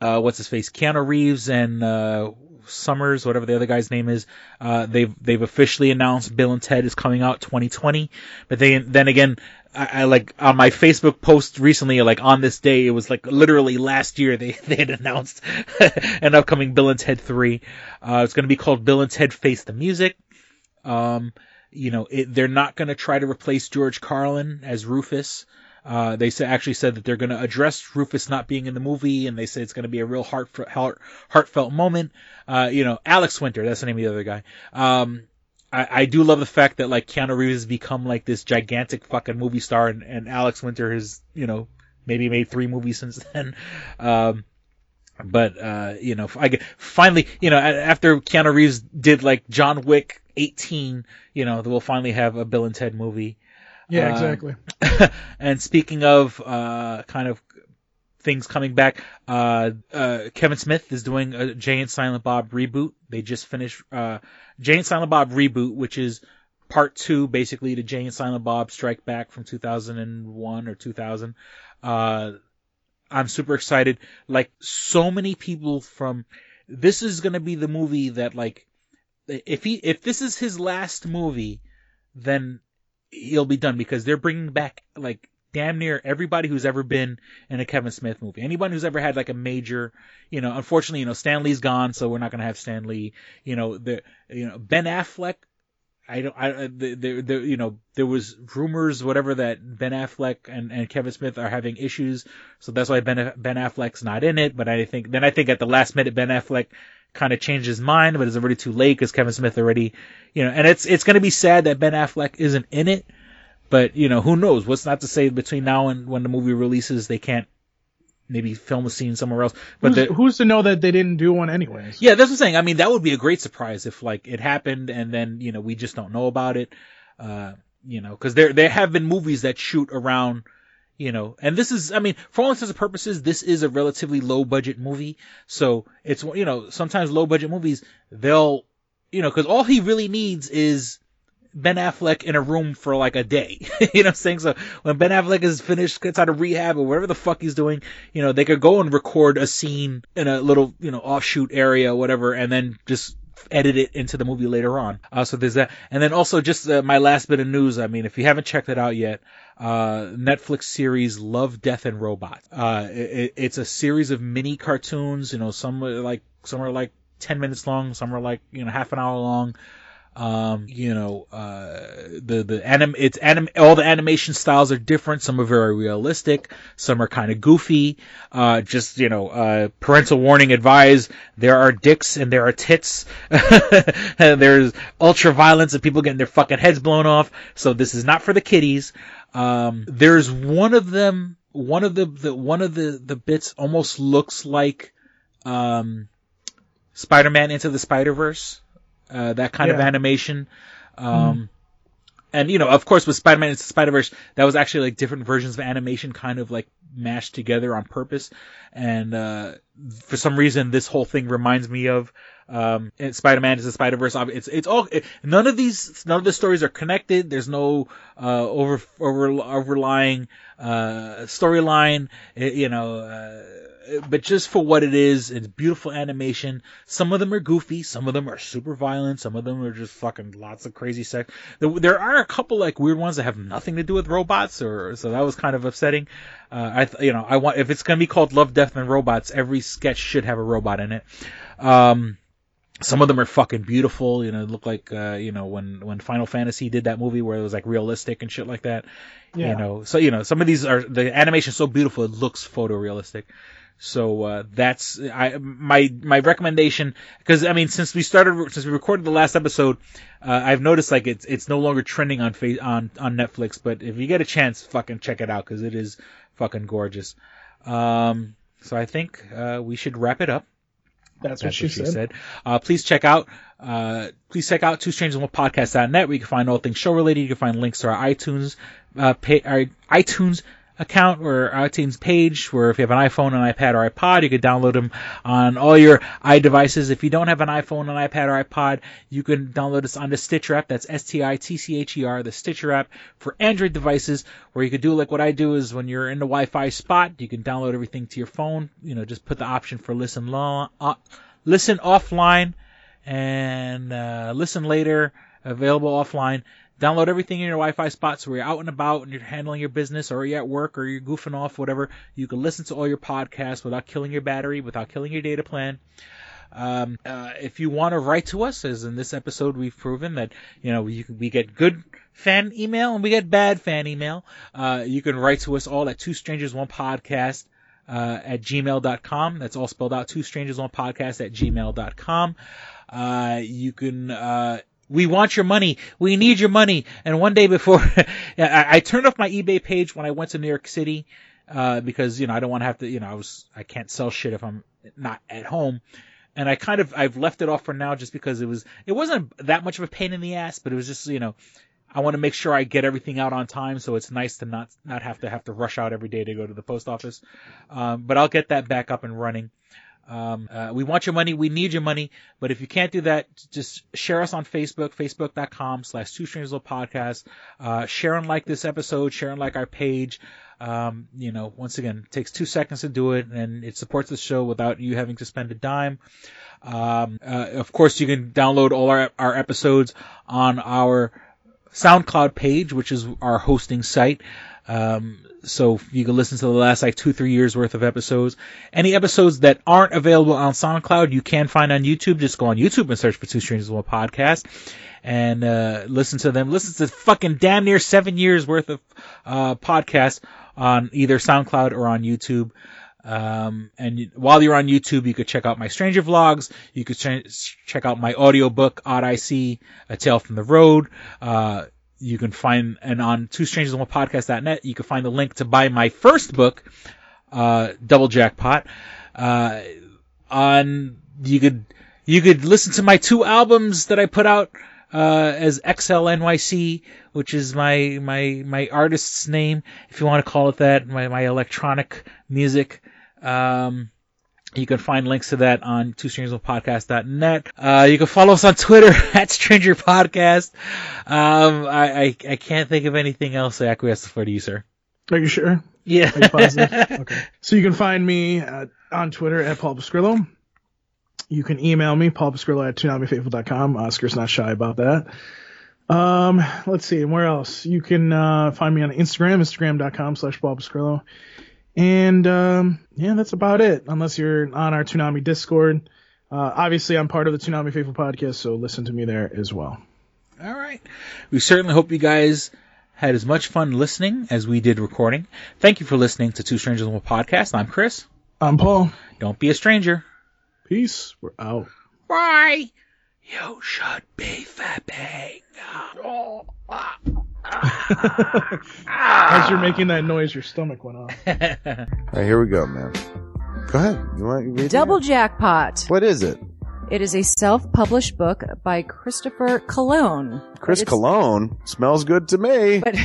uh, what's his face? Keanu Reeves and uh, Summers, whatever the other guy's name is, uh, they've they've officially announced Bill and Ted is coming out 2020. But they then again, I, I like on my Facebook post recently, like on this day, it was like literally last year they they had announced an upcoming Bill and Ted 3. Uh, it's going to be called Bill and Ted Face the Music. Um, you know, it, they're not going to try to replace George Carlin as Rufus. Uh, they say, actually said that they're going to address Rufus not being in the movie, and they say it's going to be a real heart, heart, heartfelt moment. Uh, you know, Alex Winter, that's the name of the other guy. Um, I, I do love the fact that like Keanu Reeves has become like this gigantic fucking movie star, and, and Alex Winter has, you know, maybe made three movies since then. Um, but uh, you know, I finally, you know, after Keanu Reeves did like John Wick 18, you know, we'll finally have a Bill and Ted movie. Yeah, Uh, exactly. and speaking of uh, kind of things coming back, uh, uh, Kevin Smith is doing a Jay and Silent Bob reboot. They just finished uh, Jay and Silent Bob reboot, which is part two, basically, to Jay and Silent Bob Strike Back from 2001 or 2000. I'm super excited. Like so many people from this is gonna be the movie that like if he if this is his last movie, then he'll be done because they're bringing back like damn near everybody who's ever been in a Kevin Smith movie. Anyone who's ever had like a major, you know, unfortunately, you know, Stan Lee's gone, so we're not gonna have Stan Lee. You know, the you know Ben Affleck. I don't. I uh, the, the, the you know there was rumors whatever that Ben Affleck and, and Kevin Smith are having issues, so that's why Ben Ben Affleck's not in it. But I think then I think at the last minute Ben Affleck kind of changed his mind, but it's already too late because Kevin Smith already, you know, and it's it's going to be sad that Ben Affleck isn't in it, but you know who knows? What's not to say between now and when the movie releases they can't maybe film a scene somewhere else. But who's, the, who's to know that they didn't do one anyways? yeah, that's what I'm saying. I mean, that would be a great surprise if like it happened and then you know we just don't know about it. Uh, you know, because there there have been movies that shoot around. You know, and this is, I mean, for all intents and purposes, this is a relatively low budget movie. So it's, you know, sometimes low budget movies, they'll, you know, cause all he really needs is Ben Affleck in a room for like a day. you know what I'm saying? So when Ben Affleck is finished, gets out of rehab or whatever the fuck he's doing, you know, they could go and record a scene in a little, you know, offshoot area, whatever, and then just edit it into the movie later on. Uh, so there's that. And then also just uh, my last bit of news. I mean, if you haven't checked it out yet, uh, Netflix series Love, Death and Robots. Uh, it, it's a series of mini cartoons. You know, some like some are like 10 minutes long, some are like you know half an hour long. Um, you know, uh, the, the anim, it's anim, all the animation styles are different. Some are very realistic. Some are kind of goofy. Uh, just, you know, uh, parental warning advised. There are dicks and there are tits. There's ultra violence and people getting their fucking heads blown off. So this is not for the kiddies. Um, there's one of them, one of the, the, one of the, the bits almost looks like, um, Spider-Man into the Spider-Verse uh, that kind of animation. Um, and you know, of course, with Spider-Man into Spider-Verse, that was actually like different versions of animation kind of like mashed together on purpose. And, uh, for some reason, this whole thing reminds me of, um, and Spider-Man into Spider-Verse. It's, it's all, it, none of these, none of the stories are connected. There's no, uh, over, over, overlying, uh, storyline, eh, you know, uh, but just for what it is, it's beautiful animation. Some of them are goofy, some of them are super violent, some of them are just fucking lots of crazy sex. There, there are a couple like weird ones that have nothing to do with robots, or so that was kind of upsetting. Uh, I, you know, I want if it's gonna be called Love, Death, and Robots, every sketch should have a robot in it. Um, some of them are fucking beautiful. You know, look like uh, you know when when Final Fantasy did that movie where it was like realistic and shit like that. Yeah. You know, so you know some of these are the animation's so beautiful it looks photorealistic. So uh, that's I my my recommendation because I mean since we started since we recorded the last episode, uh, I've noticed like it's it's no longer trending on on on Netflix. But if you get a chance, fucking check it out because it is fucking gorgeous. Um, so I think uh, we should wrap it up. That's, what she said. Uh, please check out, uh, please check out two strangers one podcast.net where you can find all things show related. You can find links to our iTunes, uh, pay, our iTunes account or iTunes page where if you have an iPhone, an iPad, or iPod, you can download them on all your iDevices. If you don't have an iPhone, an iPad, or iPod, you can download us on the Stitcher app. That's S-T-I-T-C-H-E-R, the Stitcher app for Android devices where you could do like what I do is when you're in the Wi-Fi spot, you can download everything to your phone. You know, just put the option for listen long, uh, listen offline and uh, listen later. Available offline. Download everything in your Wi-Fi spot so you're out and about and you're handling your business or you're at work or you're goofing off, whatever. You can listen to all your podcasts without killing your battery, without killing your data plan. Um, uh, if you want to write to us, as in this episode, we've proven that you know you we get good fan email and we get bad fan email. Uh, you can write to us all at two strangers one podcast uh, at gmail.com. That's all spelled out. Two strangers one podcast at gmail.com. Uh, you can, uh, we want your money. We need your money. And one day before, I, I turned off my eBay page when I went to New York City, uh, because, you know, I don't want to have to, you know, I was, I can't sell shit if I'm not at home. And I kind of, I've left it off for now just because it was, it wasn't that much of a pain in the ass, but it was just, you know, I want to make sure I get everything out on time, so it's nice to not not have to have to rush out every day to go to the post office. Um, but I'll get that back up and running. Um, uh, we want your money. We need your money. But if you can't do that, just share us on Facebook, facebook.com slash two strangers podcast. Uh, share and like this episode, share and like our page. Um, you know, once again, it takes two seconds to do it and it supports the show without you having to spend a dime. Um, uh, of course, you can download all our, our episodes on our SoundCloud page, which is our hosting site. Um, so you can listen to the last like two, three years worth of episodes. Any episodes that aren't available on SoundCloud, you can find on YouTube. Just go on YouTube and search for Two Strangers One Podcast and, uh, listen to them. Listen to fucking damn near seven years worth of, uh, podcasts on either SoundCloud or on YouTube. Um, and while you're on YouTube, you could check out my Stranger vlogs. You could ch- check out my audiobook, Odd I See, A Tale from the Road. Uh, you can find, and on two strangers one podcast.net, you can find the link to buy my first book, uh, Double Jackpot. Uh, on, you could, you could listen to my two albums that I put out, uh, as XLNYC, which is my, my, my artist's name, if you want to call it that, my, my electronic music. Um, you can find links to that on two podcast.net. Uh, you can follow us on Twitter at Stranger Podcast. Um, I, I, I can't think of anything else to acquiesce for you, sir. Are you sure? Yeah. Are you positive? okay. So you can find me uh, on Twitter at Paul Pascrillo. You can email me, paulpascrillo at toonamifaithful.com. Oscar's not shy about that. Um, let's see, where else? You can uh, find me on Instagram, instagram.com slash Paul Pascrillo. And um, yeah, that's about it. Unless you're on our Toonami Discord. Uh, obviously, I'm part of the Toonami Faithful podcast, so listen to me there as well. All right. We certainly hope you guys had as much fun listening as we did recording. Thank you for listening to Two Strangers One Podcast. I'm Chris. I'm Paul. Don't be a stranger. Peace. We're out. Bye. You should be fapping. As you're making that noise, your stomach went off. All right, here we go, man. Go ahead. You want to read Double Jackpot. What is it? It is a self-published book by Christopher Cologne. Chris it's- Cologne smells good to me. But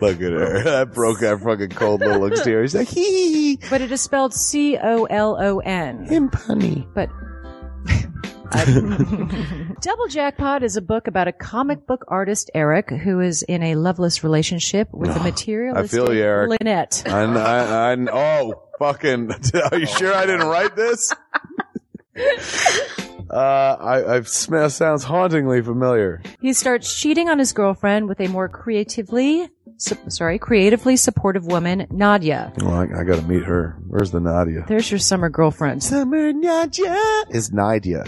Look at her. That broke that fucking cold little exterior. He's like, hee. but it is spelled C O L O N. Him punny. But Double Jackpot is a book about a comic book artist, Eric, who is in a loveless relationship with a I materialistic feel you, Eric. Lynette. I, I, I, oh, fucking. Are you sure I didn't write this? Uh, I, I've smell sounds hauntingly familiar. He starts cheating on his girlfriend with a more creatively, su- sorry, creatively supportive woman, Nadia. Well, I, I gotta meet her. Where's the Nadia? There's your summer girlfriend. Summer Nadia is Nadia.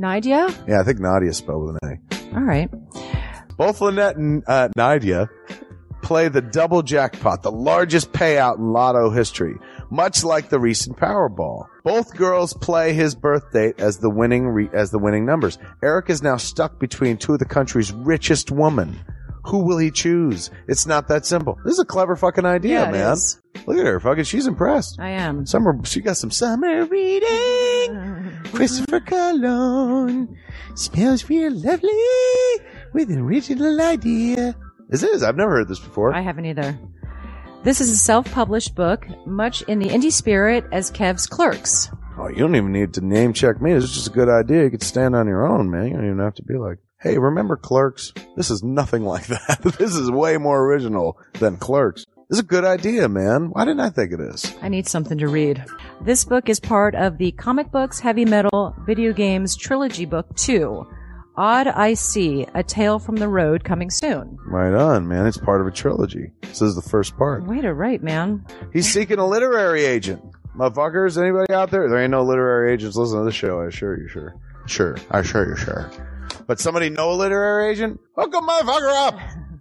Nadia? Yeah, I think Nadia spelled with an A. All right. Both Lynette and uh, Nadia play the double jackpot, the largest payout in lotto history, much like the recent Powerball. Both girls play his birth date as the winning re- as the winning numbers. Eric is now stuck between two of the country's richest women. Who will he choose? It's not that simple. This is a clever fucking idea, Yeah, it man. is. Look at her, fucking. She's impressed. I am. Summer, she got some summer reading. Christopher Cologne smells real lovely with an original idea. This is. I've never heard this before. I haven't either. This is a self-published book, much in the indie spirit as Kev's Clerks. Oh, you don't even need to name check me. This is just a good idea. You could stand on your own, man. You don't even have to be like, hey, remember Clerks? This is nothing like that. this is way more original than Clerks. This is a good idea, man. Why didn't I think of this? I need something to read. This book is part of the Comic Books Heavy Metal Video Games Trilogy Book 2. Odd I See, A Tale from the Road coming soon. Right on, man. It's part of a trilogy. This is the first part. Way to write, man. He's seeking a literary agent. Motherfuckers, anybody out there? There ain't no literary agents listening to the show, I assure you, sure. Sure. I assure you, sure. But somebody know a literary agent? Hook a motherfucker up!